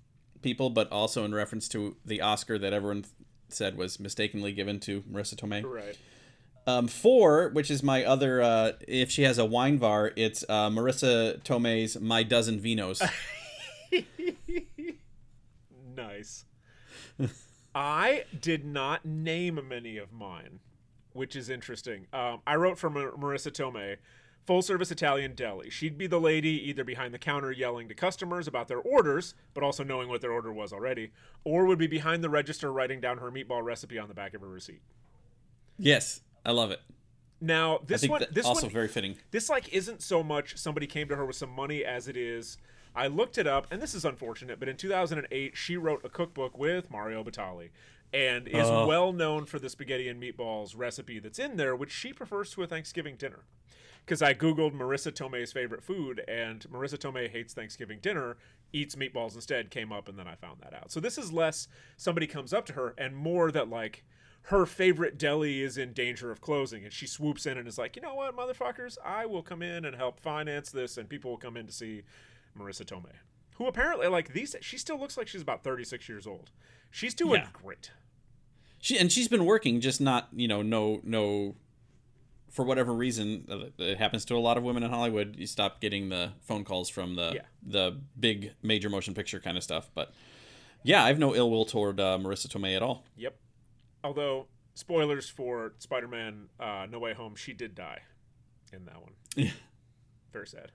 people, but also in reference to the Oscar that everyone said was mistakenly given to Marisa Tomei. Right. Um, four, which is my other, uh, if she has a wine bar, it's uh, Marisa Tomei's My Dozen Vinos. Nice. I did not name many of mine, which is interesting. Um, I wrote for Mar- Marisa Tomei, full service Italian deli. She'd be the lady either behind the counter yelling to customers about their orders, but also knowing what their order was already, or would be behind the register writing down her meatball recipe on the back of her receipt. yes, I love it. Now this one, this also one, very fitting. this like isn't so much somebody came to her with some money as it is I looked it up and this is unfortunate but in 2008 she wrote a cookbook with Mario Batali and is Oh. well known for the spaghetti and meatballs recipe that's in there which she prefers to a Thanksgiving dinner because I googled Marisa Tomei's favorite food and Marisa Tomei hates Thanksgiving dinner eats meatballs instead came up and then I found that out so this is less somebody comes up to her and more that like her favorite deli is in danger of closing and she swoops in and is like you know what motherfuckers i will come in and help finance this and people will come in to see marisa tomei who apparently like these she still looks like she's about 36 years old she's doing Yeah. great She and she's been working, just not you know no no. For whatever reason, uh, it happens to a lot of women in Hollywood. You stop getting the phone calls from the Yeah. the big major motion picture kind of stuff. But yeah, I have no ill will toward uh, Marisa Tomei at all. yep although spoilers for spider-man uh, no way home she did die in that one Yeah. very sad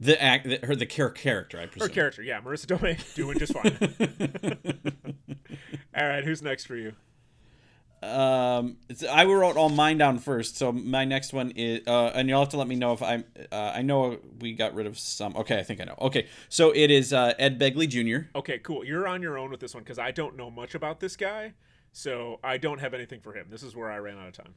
The act, the, her the char- character, I her character yeah marisa tomei doing just fine all right who's next for you Um, it's- I wrote all mine down first, so my next one is, uh, and you'll have to let me know if I'm. Uh, I know we got rid of some. Okay, I think I know. Okay, so it is uh, Ed Begley Jr. Okay, cool. You're on your own with this one because I don't know much about this guy, so I don't have anything for him. This is where I ran out of time.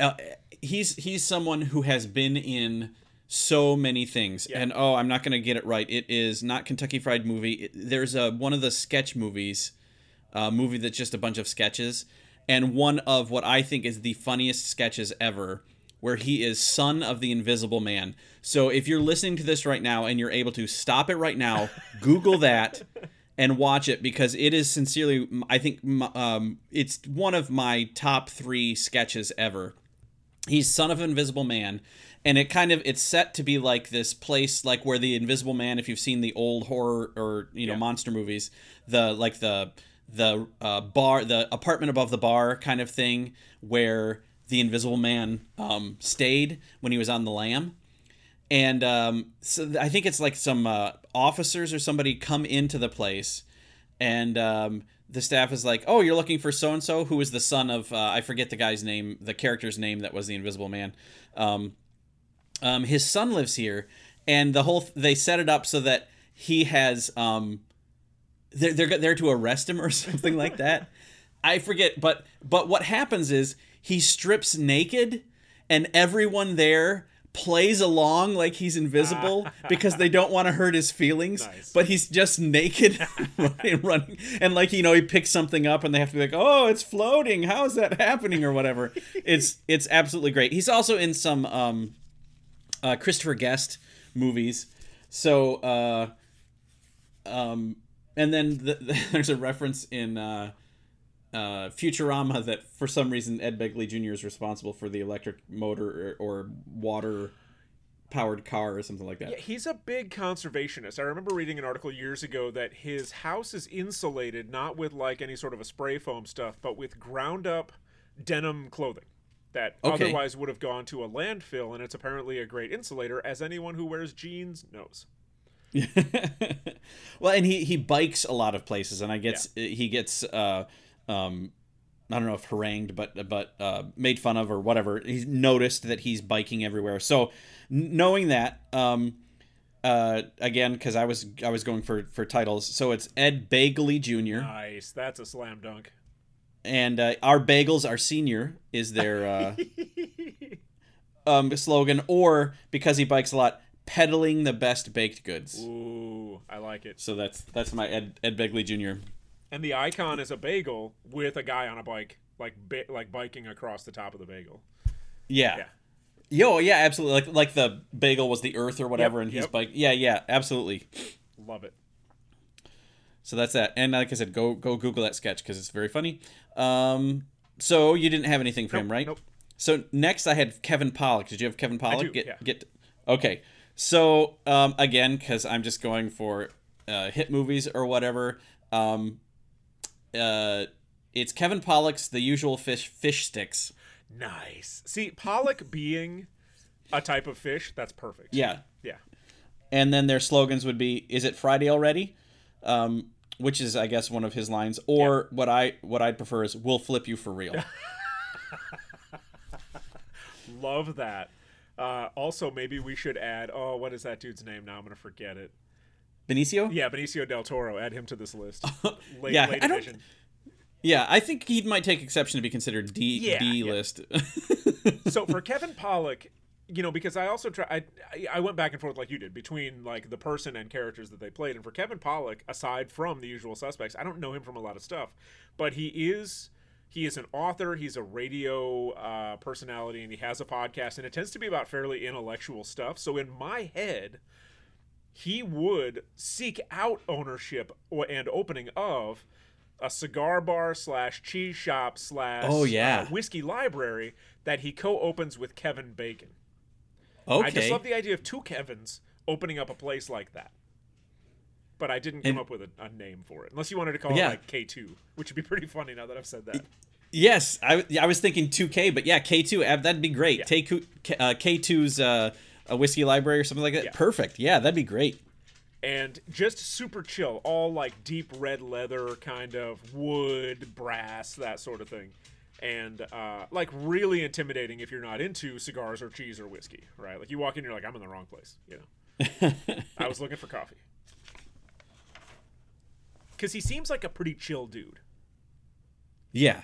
Uh, he's he's someone who has been in so many things, Yeah. and oh, I'm not gonna get it right. It is not Kentucky Fried Movie. It, there's a one of the sketch movies, a movie that's just a bunch of sketches, and one of what I think is the funniest sketches ever, where he is son of the Invisible Man. So if you're listening to this right now and you're able to stop it right now, Google that. And watch it because it is sincerely, I think, um, it's one of my top three sketches ever he's son of invisible man and it kind of it's set to be like this place like where the invisible man if you've seen the old horror or you know Yeah. monster movies the like the the uh, bar the apartment above the bar kind of thing where the invisible man um, stayed when he was on the lam and um, so I think it's like some uh, officers or somebody come into the place, and um, the staff is like, "Oh, you're looking for so and so, who is the son of uh, I forget the guy's name, the character's name that was the Invisible Man. Um, um, his son lives here, and the whole they set it up so that he has um, they're they're there to arrest him or something like that. I forget, but but what happens is he strips naked, and everyone there plays along like he's invisible because they don't want to hurt his feelings. Nice. But he's just naked, running, running, and like you know, he picks something up, and they have to be like, "Oh, it's floating. How is that happening?" or whatever. It's it's absolutely great. He's also in some um, uh, Christopher Guest movies. So, uh, um, and then the, the, there's a reference in uh, uh, Futurama that for some reason Ed Begley Jr. is responsible for the electric motor or, or water powered car or something like that. Yeah, he's a big conservationist. I remember reading an article years ago that his house is insulated not with like any sort of a spray foam stuff, but with ground up denim clothing that Okay. otherwise would have gone to a landfill and it's apparently a great insulator as anyone who wears jeans knows. well, and he he bikes a lot of places, and I gets he gets uh, um, I don't know if harangued, but but uh, made fun of or whatever. He's noticed that he's biking everywhere. So knowing that, um, uh, again, because I was I was going for for titles. So it's Ed Bagley Jr. Nice. That's a slam dunk. and uh, our bagels our senior is their uh, um, slogan, or because he bikes a lot, peddling the best baked goods. Ooh, I like it. So that's that's my Ed Ed Begley Jr. And the icon is a bagel with a guy on a bike, like ba- like biking across the top of the bagel. Yeah. Yeah. Yo, yeah, absolutely. Like like the bagel was the earth or whatever, Yep, and he's yep. bike. Yeah, yeah, absolutely. Love it. So that's that. And like I said, go go Google that sketch because it's very funny. Um, so you didn't have anything for him, right? nope. So next I had Kevin Pollak. Did you have Kevin Pollak? do, get yeah. get. Okay. So um, again, because I'm just going for uh, hit movies or whatever. Um, uh, it's Kevin Pollak's The Usual Fish Fish Sticks. Nice. See, pollock being a type of fish, that's perfect. Yeah. Yeah. and then their slogans would be "Is it Friday already?" Um, which is, I guess, one of his lines. Or what I what I'd prefer is "We'll flip you for real." Love that. Uh, also, maybe we should add. Oh, what is that dude's name? Now I'm gonna forget it. Benicio. Yeah, Benicio del Toro. Add him to this list. Late, Yeah, late I don't- Yeah, I think he might take exception to be considered D Yeah, D yeah. list. so for Kevin Pollak, you know, because I also try, I, I went back and forth like you did between like the person and characters that they played, and for Kevin Pollak, aside from the usual suspects, I don't know him from a lot of stuff, but he is. He is an author. He's a radio uh, personality, and he has a podcast, and it tends to be about fairly intellectual stuff. So in my head, he would seek out ownership and opening of a cigar bar slash cheese shop slash Oh, yeah. uh, whiskey library that he co-opens with Kevin Bacon. okay. I just love the idea of two Kevins opening up a place like that. But I didn't come And- up with a, a name for it, unless you wanted to call Yeah. it like K two, which would be pretty funny now that I've said that. yes, I, I was thinking 2K, but yeah, K2, that'd be great. Yeah. Take K- uh, K2's uh, a whiskey library or something like that. Yeah. Perfect. Yeah, that'd be great. and just super chill, all like deep red leather kind of wood, brass, that sort of thing. and uh, like really intimidating if you're not into cigars or cheese or whiskey, right? Like you walk in, you're like, I'm in the wrong place. You know, I was looking for coffee because he seems like a pretty chill dude. Yeah.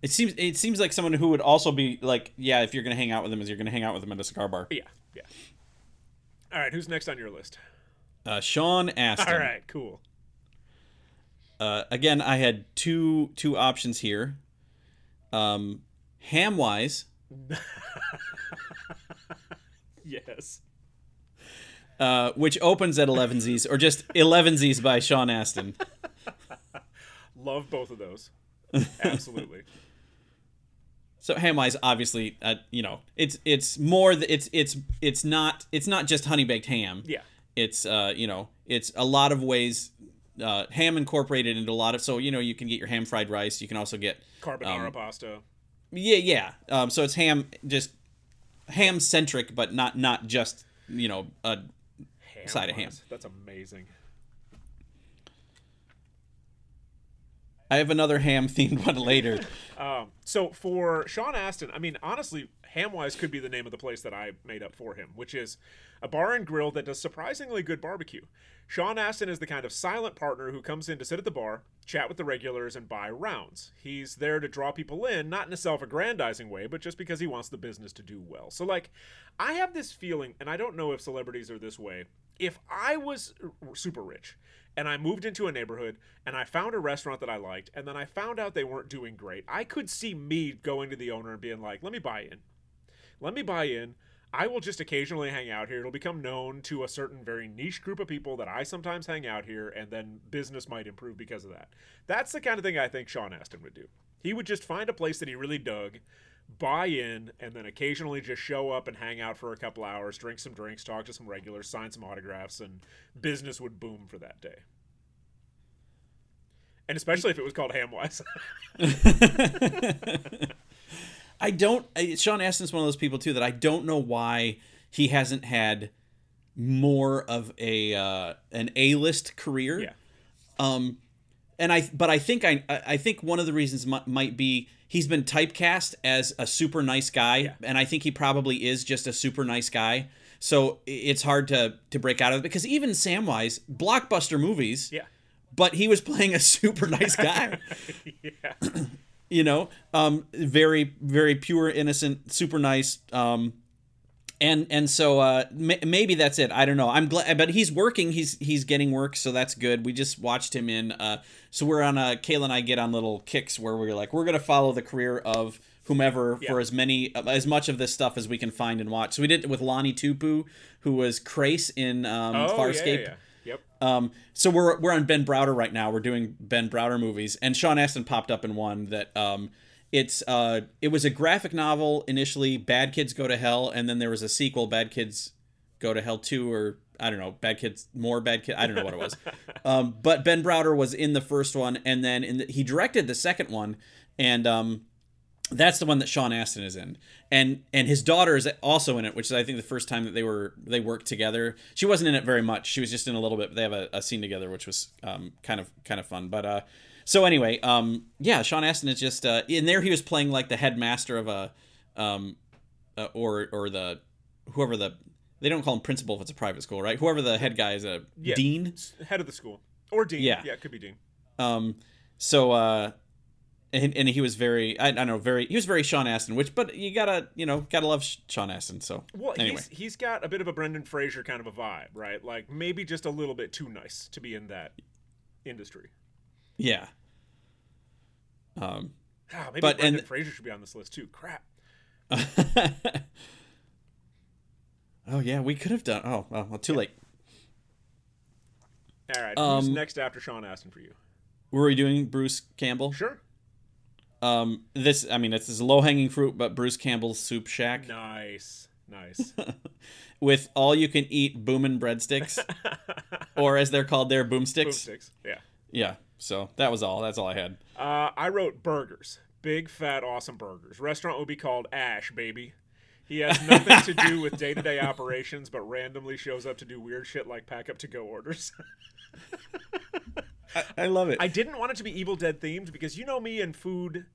It seems it seems like someone who would also be like, yeah, if you're gonna hang out with him, is you're gonna hang out with him at a cigar bar. Yeah, yeah. All right, who's next on your list? Uh, Sean Astin. All right, cool. Uh, again, I had two two options here. Um, Hamwise, Yes. Uh, which opens at 11Z's, or just 11Z's by Sean Astin. Love both of those. Absolutely. So Hamwise, obviously, uh, you know, it's it's more th- it's it's it's not it's not just honey baked ham. Yeah. It's uh you know it's a lot of ways. Uh, ham incorporated into a lot of so you know you can get your ham fried rice. You can also get Carbonara Um, pasta. yeah yeah. Um, so it's ham just ham centric, but not not just you know a Ham side of ham. That's amazing. I have another ham themed one later. Um, so for Sean Astin, I mean, honestly, Hamwise could be the name of the place that I made up for him, which is a bar and grill that does surprisingly good barbecue. Sean Astin is the kind of silent partner who comes in to sit at the bar, chat with the regulars, and buy rounds. He's there to draw people in, not in a self aggrandizing way, but just because he wants the business to do well. So, like, I have this feeling, and I don't know if celebrities are this way. If I was super rich and I moved into a neighborhood and I found a restaurant that I liked, and then I found out they weren't doing great, I could see me going to the owner and being like, let me buy in. Let me buy in. I will just occasionally hang out here. It'll become known to a certain very niche group of people that I sometimes hang out here, and then business might improve because of that. That's the kind of thing I think Sean Astin would do. He would just find a place that he really dug, buy in, and then occasionally just show up and hang out for a couple hours, drink some drinks, talk to some regulars, sign some autographs, and business would boom for that day. And especially if it was called Hamwise. I don't. Sean Astin's one of those people too that I don't know why he hasn't had more of a uh, an A list career. yeah. Um, and I but I think I I think one of the reasons mi- might be he's been typecast as a super nice guy, Yeah. and I think he probably is just a super nice guy. So it's hard to to break out of it because even Samwise blockbuster movies, Yeah. but he was playing a super nice guy. yeah. you know um very very pure innocent super nice um and and so uh m- maybe that's it. I don't know. I'm glad but he's working. He's he's getting work so that's good. We just watched him in uh so we're on uh kayla and i get on little kicks where we're like we're gonna follow the career of whomever for as many as much of this stuff as we can find and watch. So we did it with lani tupu who was Crais in um Oh, farscape yeah, yeah, yeah. Yep. um, so we're we're on Ben Browder right now. We're doing Ben Browder movies, and Sean Astin popped up in one that um, it's uh, it was a graphic novel initially. Bad Kids Go to Hell, and then there was a sequel, Bad Kids Go to Hell Two, or I don't know, Bad Kids More Bad Kids. I don't know what it was. um, but Ben Browder was in the first one, and then in the, he directed the second one, and um, that's the one that Sean Astin is in, and and his daughter is also in it, which is I think the first time that they were they worked together. She wasn't in it very much. She was just in a little bit. But they have a, a scene together, which was um, kind of kind of fun. But uh, so anyway, um, yeah, Sean Astin is just uh, in there. He was playing like the headmaster of a, um, uh, or or the whoever the they don't call him principal if it's a private school, right? Whoever the head guy is, a Yeah. dean. Head of the school. Or Dean. Yeah. Yeah, it could be Dean. Um, so uh, and, and he was very I, I don't know very he was very Sean Astin, which but you gotta you know gotta love Sean Astin. So Well, anyway, he's, he's got a bit of a Brendan Fraser kind of a vibe, right? Like maybe just a little bit too nice to be in that industry. Yeah. Um, Ah, maybe But- Brendan and- Fraser should be on this list too. Crap. oh yeah, we could have done. Oh well, too late. All right, who's Um, next after Sean Astin for you? Were we doing Bruce Campbell? Sure. Um, this I mean it's this low hanging fruit, but Bruce Campbell's Soup Shack Nice, nice. with all you can eat boomin' breadsticks, or as they're called there, boomsticks. Boomsticks. Yeah. Yeah. So that was all. That's all I had. Uh, I wrote burgers. Big, fat, awesome burgers. Restaurant would be called Ash, baby. He has nothing to do with day to day operations, but randomly shows up to do weird shit like pack up to go orders. I, I love it. I didn't want it to be Evil Dead themed because you know me and food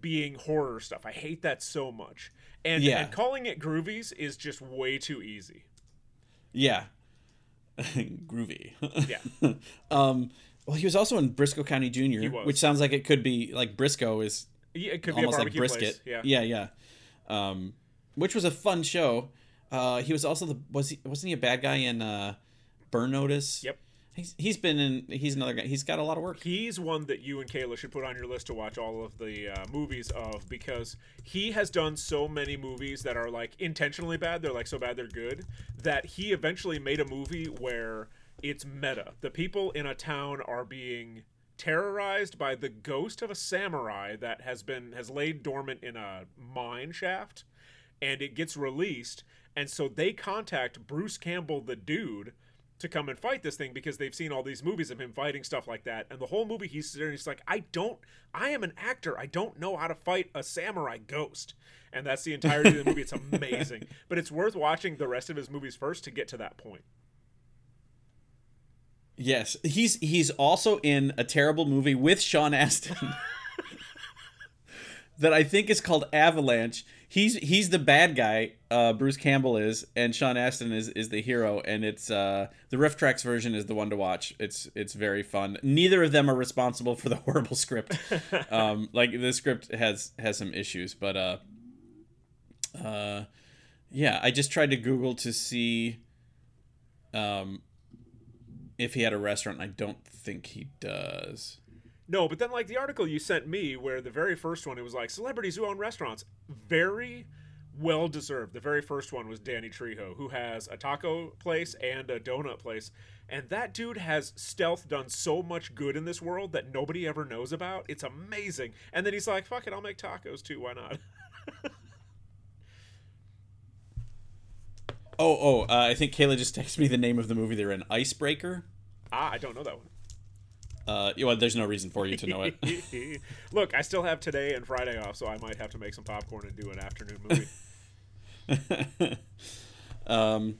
being horror stuff. I hate that so much. And, Yeah. and calling it groovies is just way too easy. Yeah. Groovy. Yeah. um, well, he was also in Brisco County Jr., was. which sounds like it could be like Brisco is Yeah, it could be almost a like brisket. place. Yeah. yeah, yeah. Um, which was a fun show. Uh, he was also the was he wasn't he a bad guy in uh, Burn Notice? Yep. He's he's been in. He's another guy. He's got a lot of work. He's one that you and Kayla should put on your list to watch all of the uh, movies of because he has done so many movies that are like intentionally bad. They're like so bad they're good that he eventually made a movie where it's meta. The people in a town are being terrorized by the ghost of a samurai that has been has laid dormant in a mine shaft and it gets released and so they contact Bruce Campbell the dude to come and fight this thing because they've seen all these movies of him fighting stuff like that and the whole movie he's sitting there and he's like I don't I am an actor. I don't know how to fight a samurai ghost. And that's the entirety of the movie. It's amazing. But it's worth watching the rest of his movies first to get to that point Yes, he's he's also in a terrible movie with Sean Astin that I think is called Avalanche. He's he's the bad guy. Uh, Bruce Campbell is, and Sean Astin is is the hero. And it's uh, the RiffTrax version is the one to watch. It's it's very fun. Neither of them are responsible for the horrible script. um, like the script has has some issues, but uh, uh, yeah. I just tried to Google to see. Um, if he had a restaurant. I don't think he does. No, but then like the article you sent me, where the very first one it was like celebrities who own restaurants, very well deserved. The very first one was Danny Trejo, who has a taco place and a donut place, and that dude has stealth done so much good in this world that nobody ever knows about. It's amazing. And then he's like, "Fuck it, I'll make tacos too. Why not?" Oh, oh, uh, I think Kayla just texted me the name of the movie they're in. Icebreaker. ah, I don't know that one. Uh, well, there's no reason for you to know it. Look, I still have today and Friday off, so I might have to make some popcorn and do an afternoon movie. um,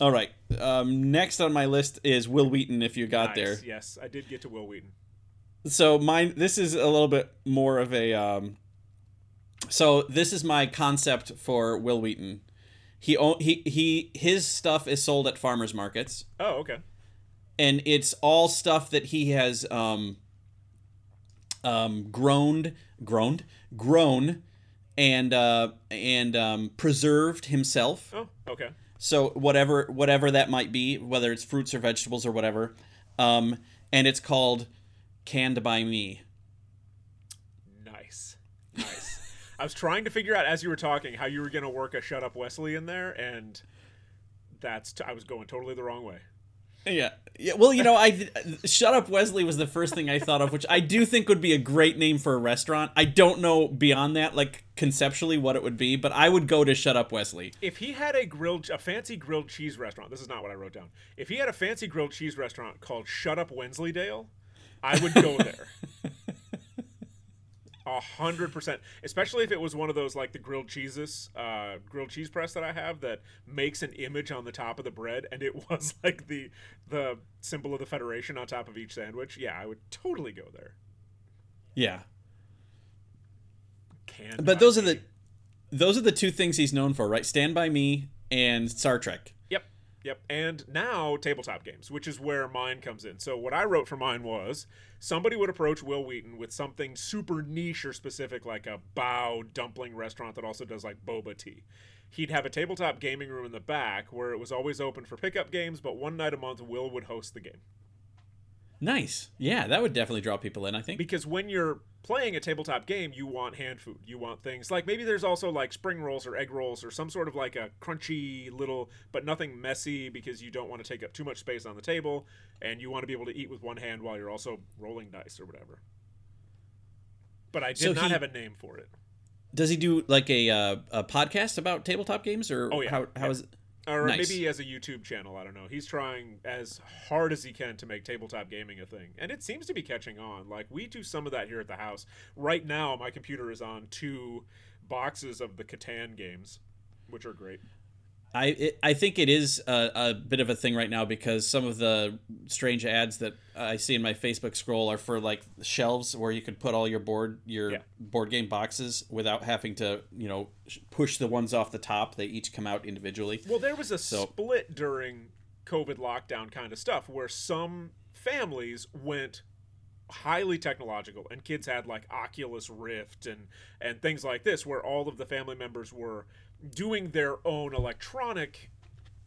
all right. Um, next on my list is Wil Wheaton. If you got there, Yes, I did get to Wil Wheaton. so mine. This is a little bit more of a. Um, so this is my concept for Wil Wheaton. He own, he he his stuff is sold at farmers markets. Oh, okay. and it's all stuff that he has um, um, grown, grown, grown, and uh, and um, preserved himself. Oh, okay. So whatever whatever that might be, whether it's fruits or vegetables or whatever, um, and it's called canned by me. Nice. Nice. I was trying to figure out as you were talking how you were going to work a shut up Wesley in there and that's t- I was going totally the wrong way. Yeah, yeah. Well, you know, I shut up Wesley was the first thing I thought of, which I do think would be a great name for a restaurant. I don't know beyond that, like conceptually, what it would be, but I would go to Shut Up Wesley. If he had a grilled a fancy grilled cheese restaurant, this is not what I wrote down. If he had a fancy grilled cheese restaurant called Shut Up Wensleydale, I would go there. A hundred percent. Especially if it was one of those like the grilled cheeses, uh, grilled cheese press that I have that makes an image on the top of the bread, and it was like the the symbol of the Federation on top of each sandwich. Yeah, I would totally go there. Yeah, Can but those are the those are the two things he's known for, right? Stand by Me and Star Trek. Yep. And now tabletop games, which is where mine comes in. So what I wrote for mine was somebody would approach Wil Wheaton with something super niche or specific like a Bao dumpling restaurant that also does like boba tea. He'd have a tabletop gaming room in the back where it was always open for pickup games, but one night a month Will would host the game. Nice. Yeah, that would definitely draw people in. I think. Because when you're playing a tabletop game, you want hand food. You want things like maybe there's also like spring rolls or egg rolls or some sort of like a crunchy little, but nothing messy because you don't want to take up too much space on the table and you want to be able to eat with one hand while you're also rolling dice or whatever. But I did So not he- have a name for it. Does he do like a uh, a podcast about tabletop games, or Oh, yeah. how how Yeah. is? Or Nice. maybe he has a YouTube channel. I don't know. He's trying as hard as he can to make tabletop gaming a thing. And it seems to be catching on. Like, we do some of that here at the house. Right now, my computer is on two boxes of the Catan games, which are great. I it, I think it is a, a bit of a thing right now because some of the strange ads that I see in my Facebook scroll are for like shelves where you could put all your board your Yeah. board game boxes without having to you know push the ones off the top. They each come out individually. Well, there was a So- split during COVID lockdown kind of stuff where some families went highly technological and kids had like Oculus Rift and and things like this where all of the family members were doing their own electronic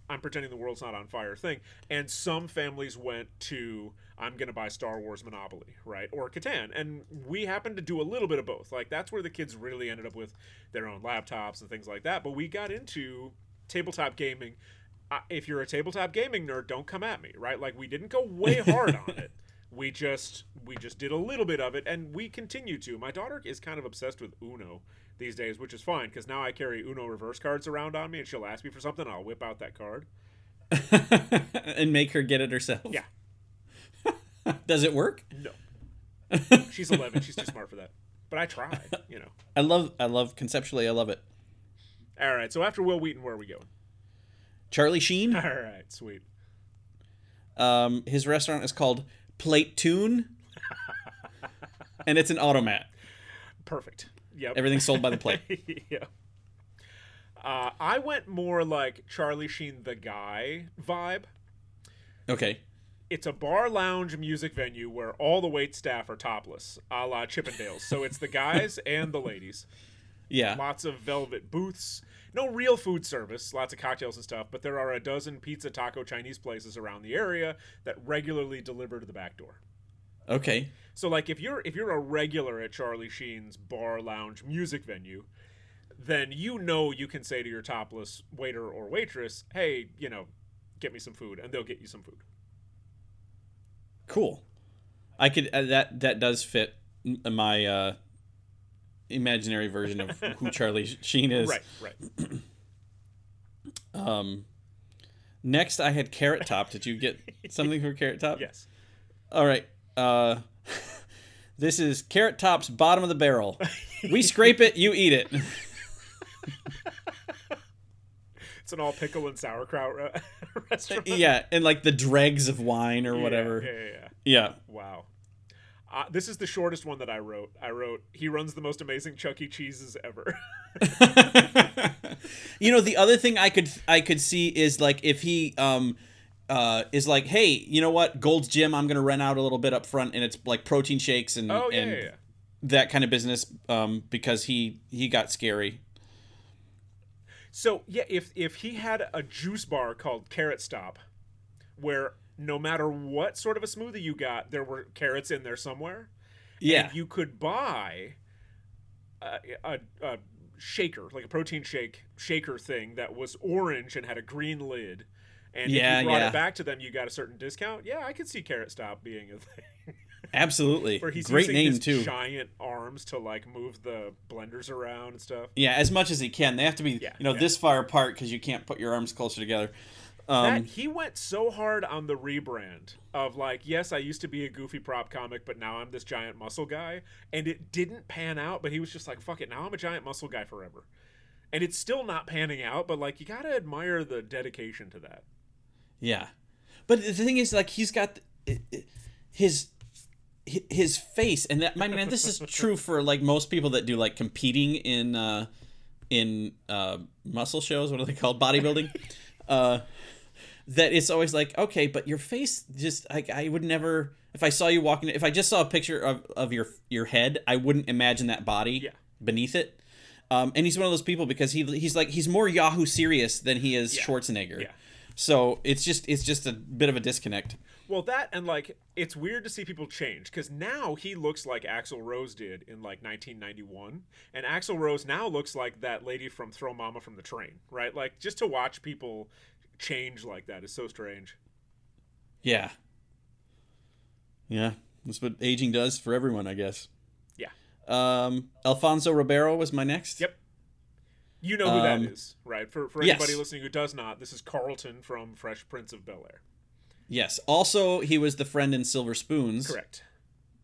I'm pretending the world's not on fire thing and some families went to I'm going to buy Star Wars Monopoly, right? Or Catan. And we happened to do a little bit of both. Like that's where the kids really ended up with their own laptops and things like that, but we got into tabletop gaming uh, if you're a tabletop gaming nerd, don't come at me, right? Like we didn't go way hard on it. We just we just did a little bit of it, and we continue to. My daughter is kind of obsessed with Uno these days, which is fine because now I carry Uno reverse cards around on me, and she'll ask me for something, and I'll whip out that card. and make her get it herself. Yeah, Does it work? no, she's 11, she's too smart for that. But I try, you know. I love I love conceptually I love it. All right, so after Wil Wheaton, where are we going? Charlie Sheen. All right, sweet. Um, his restaurant is called Plate Tune, and it's an automat. Perfect. Yep. Everything's sold by the plate. yeah. Uh, I went more like Charlie Sheen the guy vibe. Okay. It's a bar lounge music venue where all the wait staff are topless, a la Chippendales. So it's the guys and the ladies. Yeah. Lots of velvet booths. No real food service, lots of cocktails and stuff, but there are a dozen pizza, taco, Chinese places around the area that regularly deliver to the back door. Okay. So like if you're if you're a regular at Charlie Sheen's bar lounge music venue, then you know you can say to your topless waiter or waitress, "Hey, you know, get me some food," and they'll get you some food. Cool. I could uh, that that does fit my uh, imaginary version of who Charlie Sheen is. Right, right. Um. Next, I had Carrot Top. Did you get something for Carrot Top? Yes. All right. Uh, this is Carrot Top's bottom of the barrel. We scrape it, you eat it. It's an all pickle and sauerkraut re- restaurant. yeah, and like the dregs of wine or whatever. Yeah, yeah, yeah. Yeah. Wow. Uh, this is the shortest one that I wrote. I wrote, he runs the most amazing Chuck E. Cheese's ever. you know, the other thing I could I could see is like if he um uh is like, hey, you know what, Gold's Gym, I'm gonna rent out a little bit up front, and it's like protein shakes and oh, yeah, and yeah, yeah. that kind of business um because he he got scary. So yeah, if if he had a juice bar called Carrot Stop, where no matter what sort of a smoothie you got, there were carrots in there somewhere. Yeah. and you could buy a, a, a shaker, like a protein shake shaker thing that was orange and had a green lid. And Yeah, if you brought yeah. it back to them, you got a certain discount. Yeah, I could see Carrot Stop being a thing. Absolutely. Where he's Great name his too. giant arms to like move the blenders around and stuff. Yeah, as much as he can. They have to be, Yeah, you know, yeah. this far apart because you can't put your arms closer together. That Um, he went so hard on the rebrand of like, yes, I used to be a goofy prop comic, but now I'm this giant muscle guy, and it didn't pan out. But he was just like, fuck it, now I'm a giant muscle guy forever, and it's still not panning out. But like, you gotta admire the dedication to that. yeah, but the thing is, like, he's got his his face, and that. I mean, this is true for like most people that do like competing in uh, in uh, muscle shows. What are they called? Bodybuilding. uh, that it's always like okay, but your face just I, I would never if I saw you walking if I just saw a picture of, of your your head I wouldn't imagine that body Yeah. beneath it. Um, and he's one of those people because he he's like he's more Yahoo serious than he is Yeah. Schwarzenegger. Yeah. So it's just it's just a bit of a disconnect. Well, that and like, it's weird to see people change because now he looks like Axl Rose did in like 1991, and Axl Rose now looks like that lady from Throw Momma from the Train, right? Like, just to watch people change like that is so strange. Yeah. Yeah. That's what aging does for everyone, I guess. Yeah. Um, Alfonso Ribeiro was my next. Yep. You know who Um, that is, right? For for yes. anybody listening who does not, this is Carlton from Fresh Prince of Bel Air. Yes. Also, he was the friend in Silver Spoons. Correct.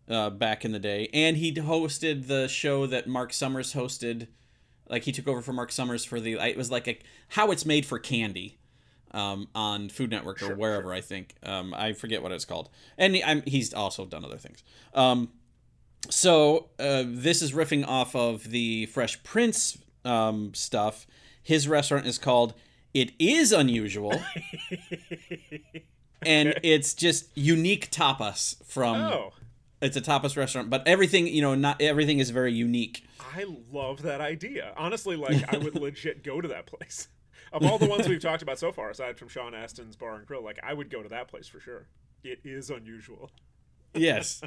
Uh, back in the day, and he hosted the show that Mark Summers hosted, Like he took over for Mark Summers for the. It was like a how it's made for candy. Um, on Food Network or Sure, wherever I think um, I forget what it's called, and he, I'm, he's also done other things. Um, so uh, this is riffing off of the Fresh Prince um, stuff. His restaurant is called "It Is Unusual," and it's just unique tapas from. oh, It's a tapas restaurant, but everything you know, not everything is very unique. I love that idea. Honestly, like I would legit go to that place. Of all the ones we've talked about so far, aside from Sean Astin's Bar and Grill, like I would go to that place for sure. It is unusual. Yes.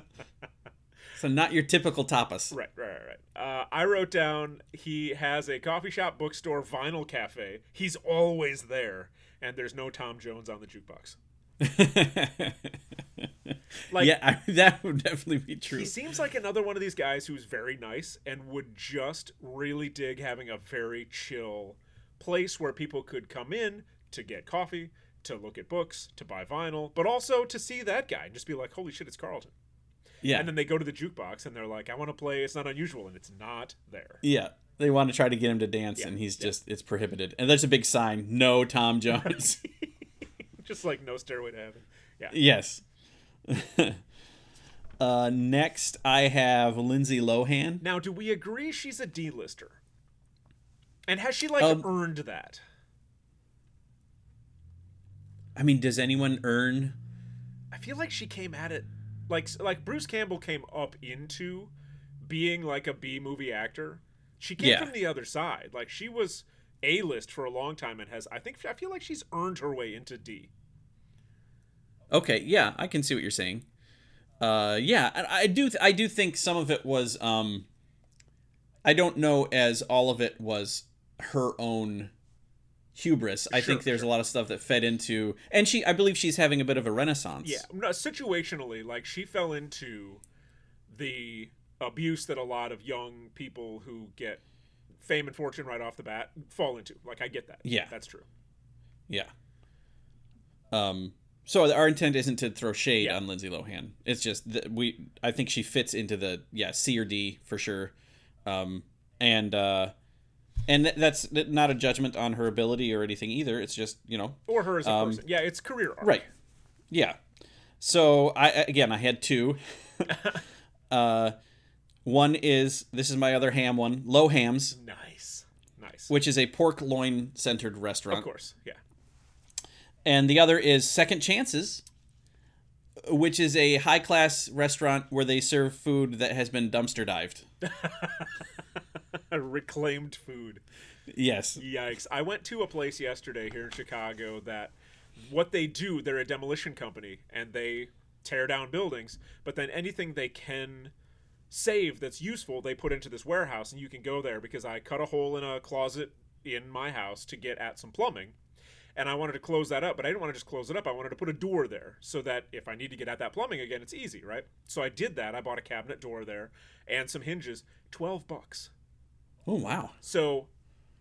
so not your typical tapas. Right, right, right. Uh, I wrote down he has a coffee shop, bookstore, vinyl cafe. He's always there, and there's no Tom Jones on the jukebox. Like yeah, I, that would definitely be true. he seems like another one of these guys who's very nice and would just really dig having a very chill place where people could come in to get coffee, to look at books, to buy vinyl, but also to see that guy and just be like, "Holy shit, it's Carlton." Yeah, And then they go to the jukebox and they're like, "I want to play. It's not unusual," and it's not there. yeah. They want to try to get him to dance, Yeah, and he's just it's prohibited. And there's a big sign: No Tom Jones. just like no stairway to heaven. Yeah. yes. uh, next, I have Lindsay Lohan. Now, do we agree she's a D-lister? And has she like Um, earned that? I mean, does anyone earn? I feel like she came at it like like Bruce Campbell came up into being like a B movie actor. She came Yeah. from the other side. Like she was A list for a long time and has I think I feel like she's earned her way into D. Okay, yeah, I can see what you're saying. Uh, yeah, I, I do. I do think some of it was. Um, I don't know as all of it was her own hubris. I Sure, think there's sure. a lot of stuff that fed into, and she. I believe she's having a bit of a renaissance. Yeah, no, situationally, like she fell into the abuse that a lot of young people who get fame and fortune right off the bat fall into. Like I get that. Yeah. that's true. Yeah. Um. So our intent isn't to throw shade Yeah. on Lindsay Lohan. It's just that we. I think she fits into the yeah C or D for sure. Um. And uh, and th- that's not a judgment on her ability or anything either. It's just you know Or her as a Um, person. Yeah, it's career arc. Right. Yeah. So I again I had two. uh, one is this is my other ham one, Low Hams, Nice, nice. which is a pork loin centered restaurant. of course, yeah. and the other is Second Chances, which is a high class restaurant where they serve food that has been dumpster dived. Reclaimed food. Yes. Yikes. I went to a place yesterday here in Chicago that what they do, they're a demolition company and they tear down buildings, but then anything they can save that's useful, they put into this warehouse and you can go there because I cut a hole in a closet in my house to get at some plumbing. And I wanted to close that up, but I didn't want to just close it up. I wanted to put a door there so that if I need to get at that plumbing again, it's easy, right? So I did that. I bought a cabinet door there and some hinges. 12 bucks. Oh wow. So,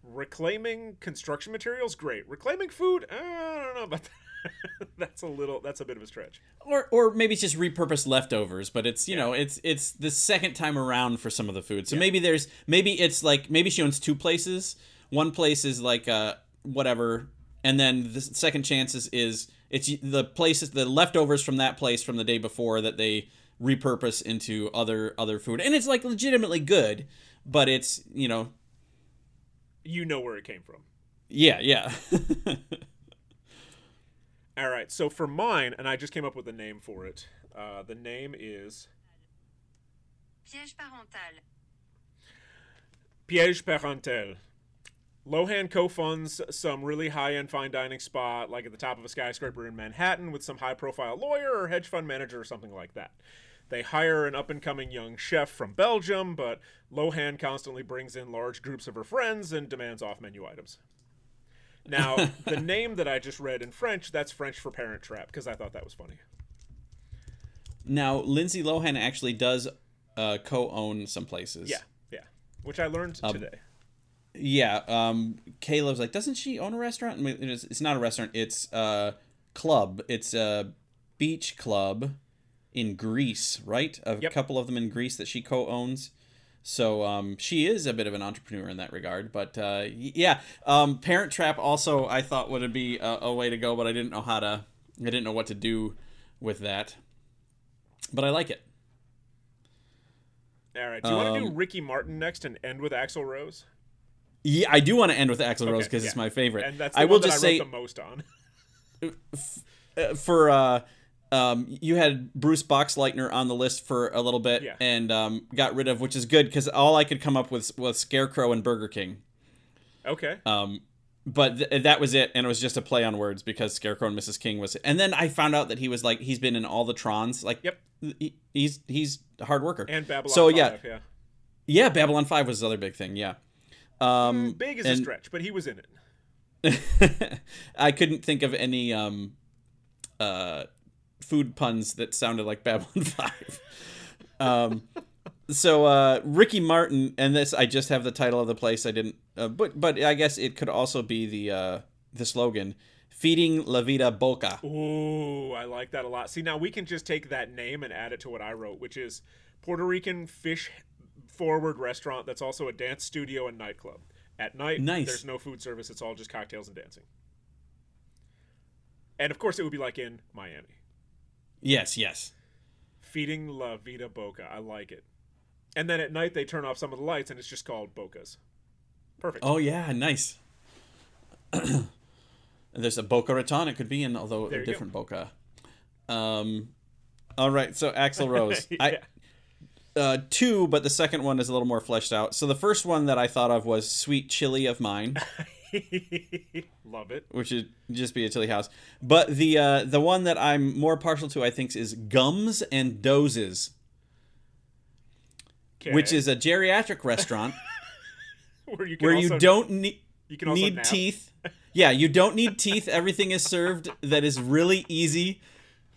reclaiming construction materials, great. Reclaiming food, uh, I don't know about that. that's a little. That's a bit of a stretch. Or, or maybe it's just repurposed leftovers, but it's you know it's it's the second time around for some of the food. So maybe there's maybe it's like maybe she owns two places. One place is like uh whatever, and then the second chances is it's the places the leftovers from that place from the day before that they repurpose into other other food, and it's like legitimately good, but it's you know You know where it came from. yeah yeah All right. So for mine, and I just came up with a name for it. Uh, the name is Piège parental. Piège Parentel. Lohan co-funds some really high-end fine dining spot, like at the top of a skyscraper in Manhattan, with some high-profile lawyer or hedge fund manager or something like that. They hire an up-and-coming young chef from Belgium, but Lohan constantly brings in large groups of her friends and demands off-menu items. Now, the name that I just read in French, that's French for Parent Trap, because I thought that was funny. now Lindsay Lohan actually does uh, co-own some places Yeah, yeah. Which I learned today. Yeah, um, Caleb's like, doesn't she own a restaurant? It's, it's not a restaurant. It's a club. It's a beach club in Greece, right? A Yep. couple of them in Greece that she co-owns. So um, she is a bit of an entrepreneur in that regard. But uh, yeah, um, Parent Trap also I thought would be a, a way to go, but I didn't know how to. I didn't know what to do with that. But I like it. All right. Do you want to do Um, Ricky Martin next and end with Axl Rose? Yeah, I do want to end with Axl Rose Okay, because it's my favorite. And that's the I one will that just I wrote say the most on. uh, for uh, um, you had Bruce Boxleitner on the list for a little bit Yeah. and um, got rid of, which is good because all I could come up with was Scarecrow and Burger King. Okay. Um, but th- that was it, and it was just a play on words because Scarecrow and Mrs. King was. And then I found out that he was like he's been in all the Trons. Like, Yep. he, he's he's a hard worker. And Babylon So 5, yeah, yeah. yeah, Babylon Five was the other big thing. Yeah. Um, Big is a stretch, but he was in it. I couldn't think of any um, uh, food puns that sounded like Babylon Five. um, so uh, Ricky Martin, and this I just have the title of the place. I didn't, uh, but but I guess it could also be the uh, the slogan, "Feeding La Vida Boca." Ooh, I like that a lot. See, now we can just take that name and add it to what I wrote, which is Puerto Rican fish forward restaurant that's also a dance studio and nightclub. At night, Nice. there's no food service, it's all just cocktails and dancing. And of course, it would be like in Miami. Yes, yes. Feeding La Vida Boca. I like it. And then at night, they turn off some of the lights and it's just called Bocas. Perfect. Oh yeah, nice. There's a Boca Raton. It could be in, although a you go. different Boca. Um, all right. So Axl Rose. I uh, two, but the second one is a little more fleshed out. So the first one that I thought of was "Sweet Chili of Mine," Love it. which would just be a chili house. But the uh, the one that I'm more partial to, I think, is "Gums and Dozes," which is a geriatric restaurant where you can where also, you don't need you can also need nap. teeth. Yeah, you don't need teeth. Everything is served that is really easy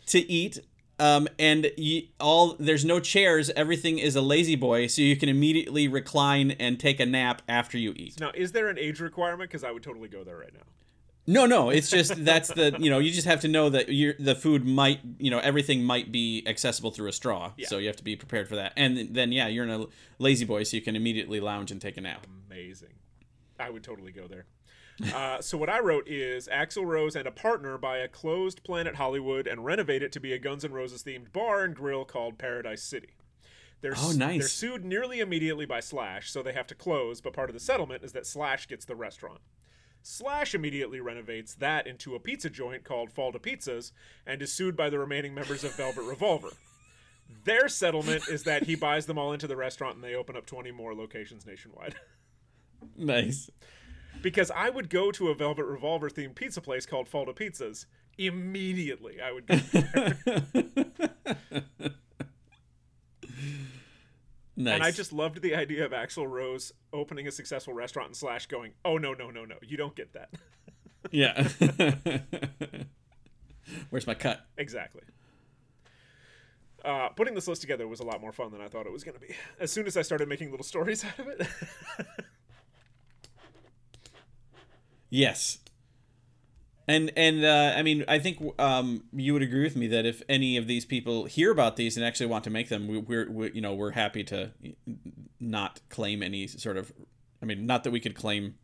to eat. Um, and you, all there's no chairs. Everything is a lazy boy, so you can immediately recline and take a nap after you eat. Now, is there an age requirement? Because I would totally go there right now. No, no, it's just that's the you know you just have to know that your the food might you know everything might be accessible through a straw, Yeah. so you have to be prepared for that. And then yeah, you're in a lazy boy, so you can immediately lounge and take a nap. Amazing. I would totally go there. Uh, so what I wrote is Axl Rose and a partner buy a closed Planet Hollywood and renovate it to be a Guns N' Roses themed bar and grill called Paradise City. They're, Oh, nice. They're sued nearly immediately by Slash, so they have to close. But part of the settlement is that Slash gets the restaurant. Slash immediately renovates that into a pizza joint called Fall to Pizzas and is sued by the remaining members of Velvet Revolver. Their settlement is that he buys them all into the restaurant and they open up 20 more locations nationwide. Nice. Because I would go to a Velvet Revolver themed pizza place called Fall to Pizzas immediately. I would go there. Nice. and I just loved the idea of Axl Rose opening a successful restaurant and Slash going, "Oh no, no, no, no, you don't get that." yeah. Where's my cut? exactly. Uh, putting this list together was a lot more fun than I thought it was going to be. As soon as I started making little stories out of it, Yes. And and uh, I mean I think um, you would agree with me that if any of these people hear about these and actually want to make them, we, we're we, you know we're happy to not claim any sort of. I mean, not that we could claim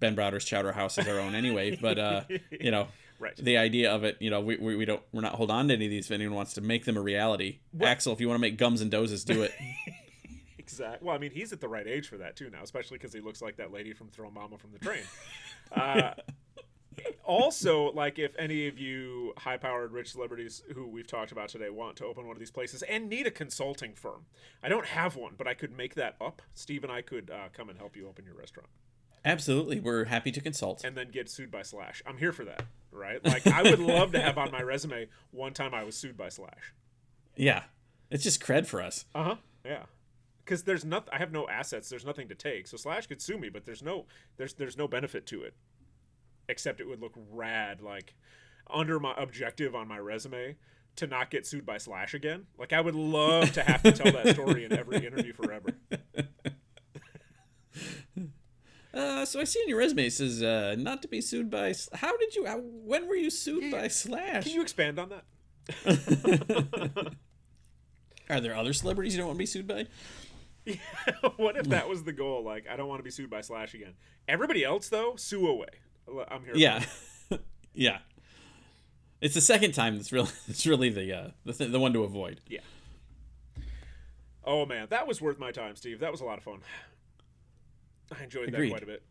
Ben Browder's Chowder House as our own anyway, but uh, you know, Right. the idea of it, you know, we, we, we don't we're not hold on to any of these. If anyone wants to make them a reality, Axl, if you want to make gums and dozes, do it. Exactly. Well, I mean, he's at the right age for that too now, especially because he looks like that lady from Throw Momma from the Train. uh, also, like if any of you high-powered rich celebrities who we've talked about today want to open one of these places and need a consulting firm, I don't have one, but I could make that up. Steve and I could uh, come and help you open your restaurant, Absolutely, we're happy to consult. and then get sued by Slash. I'm here for that. Right? Like I would love to have on my resume one time I was sued by Slash. Yeah, it's just cred for us. Uh huh. Yeah. Because there's nothing. I have no assets. There's nothing to take. So Slash could sue me, but there's no there's there's no benefit to it, except it would look rad. Like under my objective on my resume to not get sued by Slash again. Like I would love to have to tell that story in every interview forever. Uh, so I see in your resume it says uh, not to be sued by. How did you? How, when were you sued by Slash? Can you expand on that? Are there other celebrities you don't want to be sued by? what if that was the goal? Like, I don't want to be sued by Slash again. Everybody else, though, sue away. I'm here. Yeah, yeah. It's the second time that's really it's really the uh, the th- the one to avoid. Yeah. Oh man, that was worth my time, Steve. That was a lot of fun. I enjoyed Agreed. that quite a bit.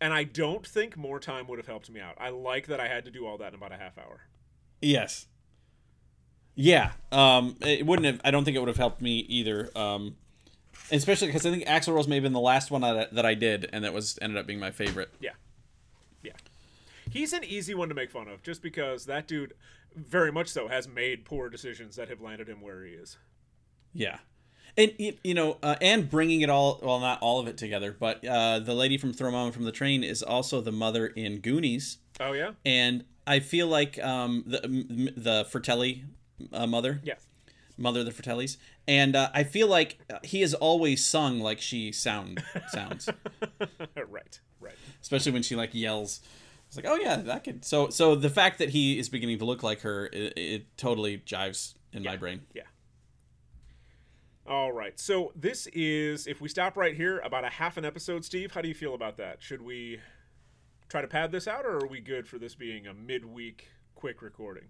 And I don't think more time would have helped me out. I like that I had to do all that in about a half hour. Yes. Yeah. Um, it wouldn't have. I don't think it would have helped me either. Um, especially because I think Axl Rose may have been the last one that, that I did, and that was ended up being my favorite. Yeah. Yeah. He's an easy one to make fun of just because that dude very much so has made poor decisions that have landed him where he is. Yeah. And you know, uh, and bringing it all well, not all of it together, but uh, the lady from Throw Momma from the Train is also the mother in Goonies, Oh yeah? and I feel like um, the the Fratelli uh, mother, Yeah. Mother of the Fratellis, and uh, I feel like uh, he has always sung like she sound sounds, right. Right. especially when she like yells. It's like, oh yeah, that could. So so the fact that he is beginning to look like her, it, it totally jives in my brain. Yeah. All right. So this is if we stop right here about a half an episode, Steve, how do you feel about that? Should we try to pad this out or are we good for this being a midweek quick recording?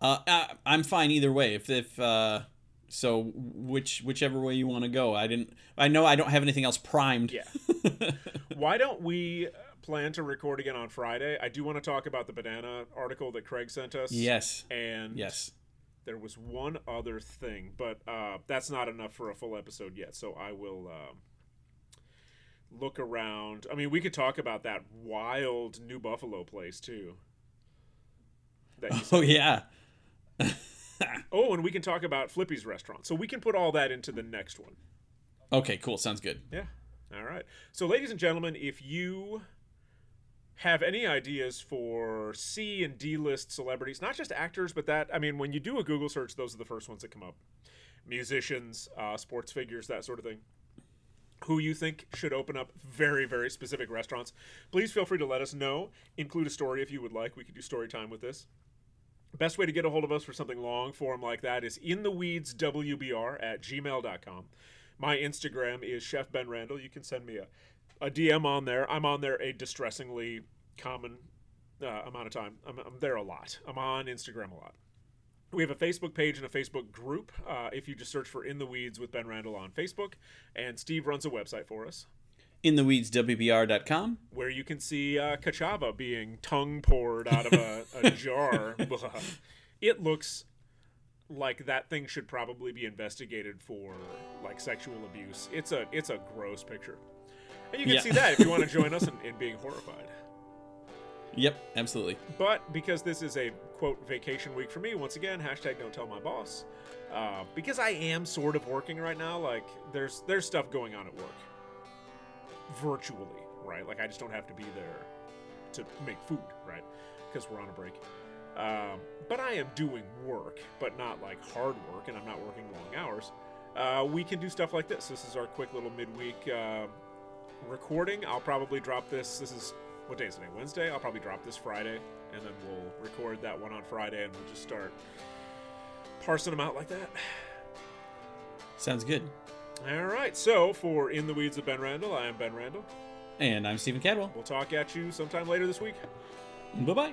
Uh, I, I'm fine either way. If if uh, so, which whichever way you want to go. I didn't. I know I don't have anything else primed. Yeah. Why don't we plan to record again on Friday? I do want to talk about the banana article that Craig sent us. Yes. And Yes. there was one other thing, but uh, that's not enough for a full episode yet. So I will um, look around. I mean, we could talk about that wild New Buffalo place too. That Oh yeah. Oh, and we can talk about Flippy's restaurant. So we can put all that into the next one. Okay. Cool. Sounds good. Yeah. All right. So, ladies and gentlemen, if you have any ideas for C and D list celebrities, not just actors, but that, I mean, when you do a Google search, those are the first ones that come up musicians, uh, sports figures, that sort of thing. Who you think should open up very, very specific restaurants, please feel free to let us know. Include a story if you would like. We could do story time with this. Best way to get a hold of us for something long form like that is in the weeds wbr at gmail.com. My Instagram is Chef Ben Randall. You can send me a, a DM on there. I'm on there a distressingly common uh, amount of time. I'm, I'm there a lot. I'm on Instagram a lot. We have a Facebook page and a Facebook group. Uh, if you just search for In the Weeds with Ben Randall on Facebook, and Steve runs a website for us In the weeds WBR.com. where you can see uh, Ka'Chava being tongue poured out of a, a jar. it looks like that thing should probably be investigated for like sexual abuse. It's a it's a gross picture, and you can Yeah. see that if you want to join us in, in being horrified. Yep. Absolutely. But because this is a quote vacation week for me, once again, hashtag don't tell my boss. Uh, because I am sort of working right now, like there's there's stuff going on at work, virtually, right? Like I just don't have to be there to make food, right? Because we're on a break. Um, but I am doing work, but not like hard work, and I'm not working long hours. Uh, we can do stuff like this. This is our quick little midweek uh, recording. I'll probably drop this. This is what day is today? Wednesday. I'll probably drop this Friday, and then we'll record that one on Friday, and we'll just start parsing them out like that. Sounds good. All right. So for In the Weeds of Ben Randall, I am Ben Randall. And I'm Stephen Cadwell. We'll talk at you sometime later this week. Bye bye.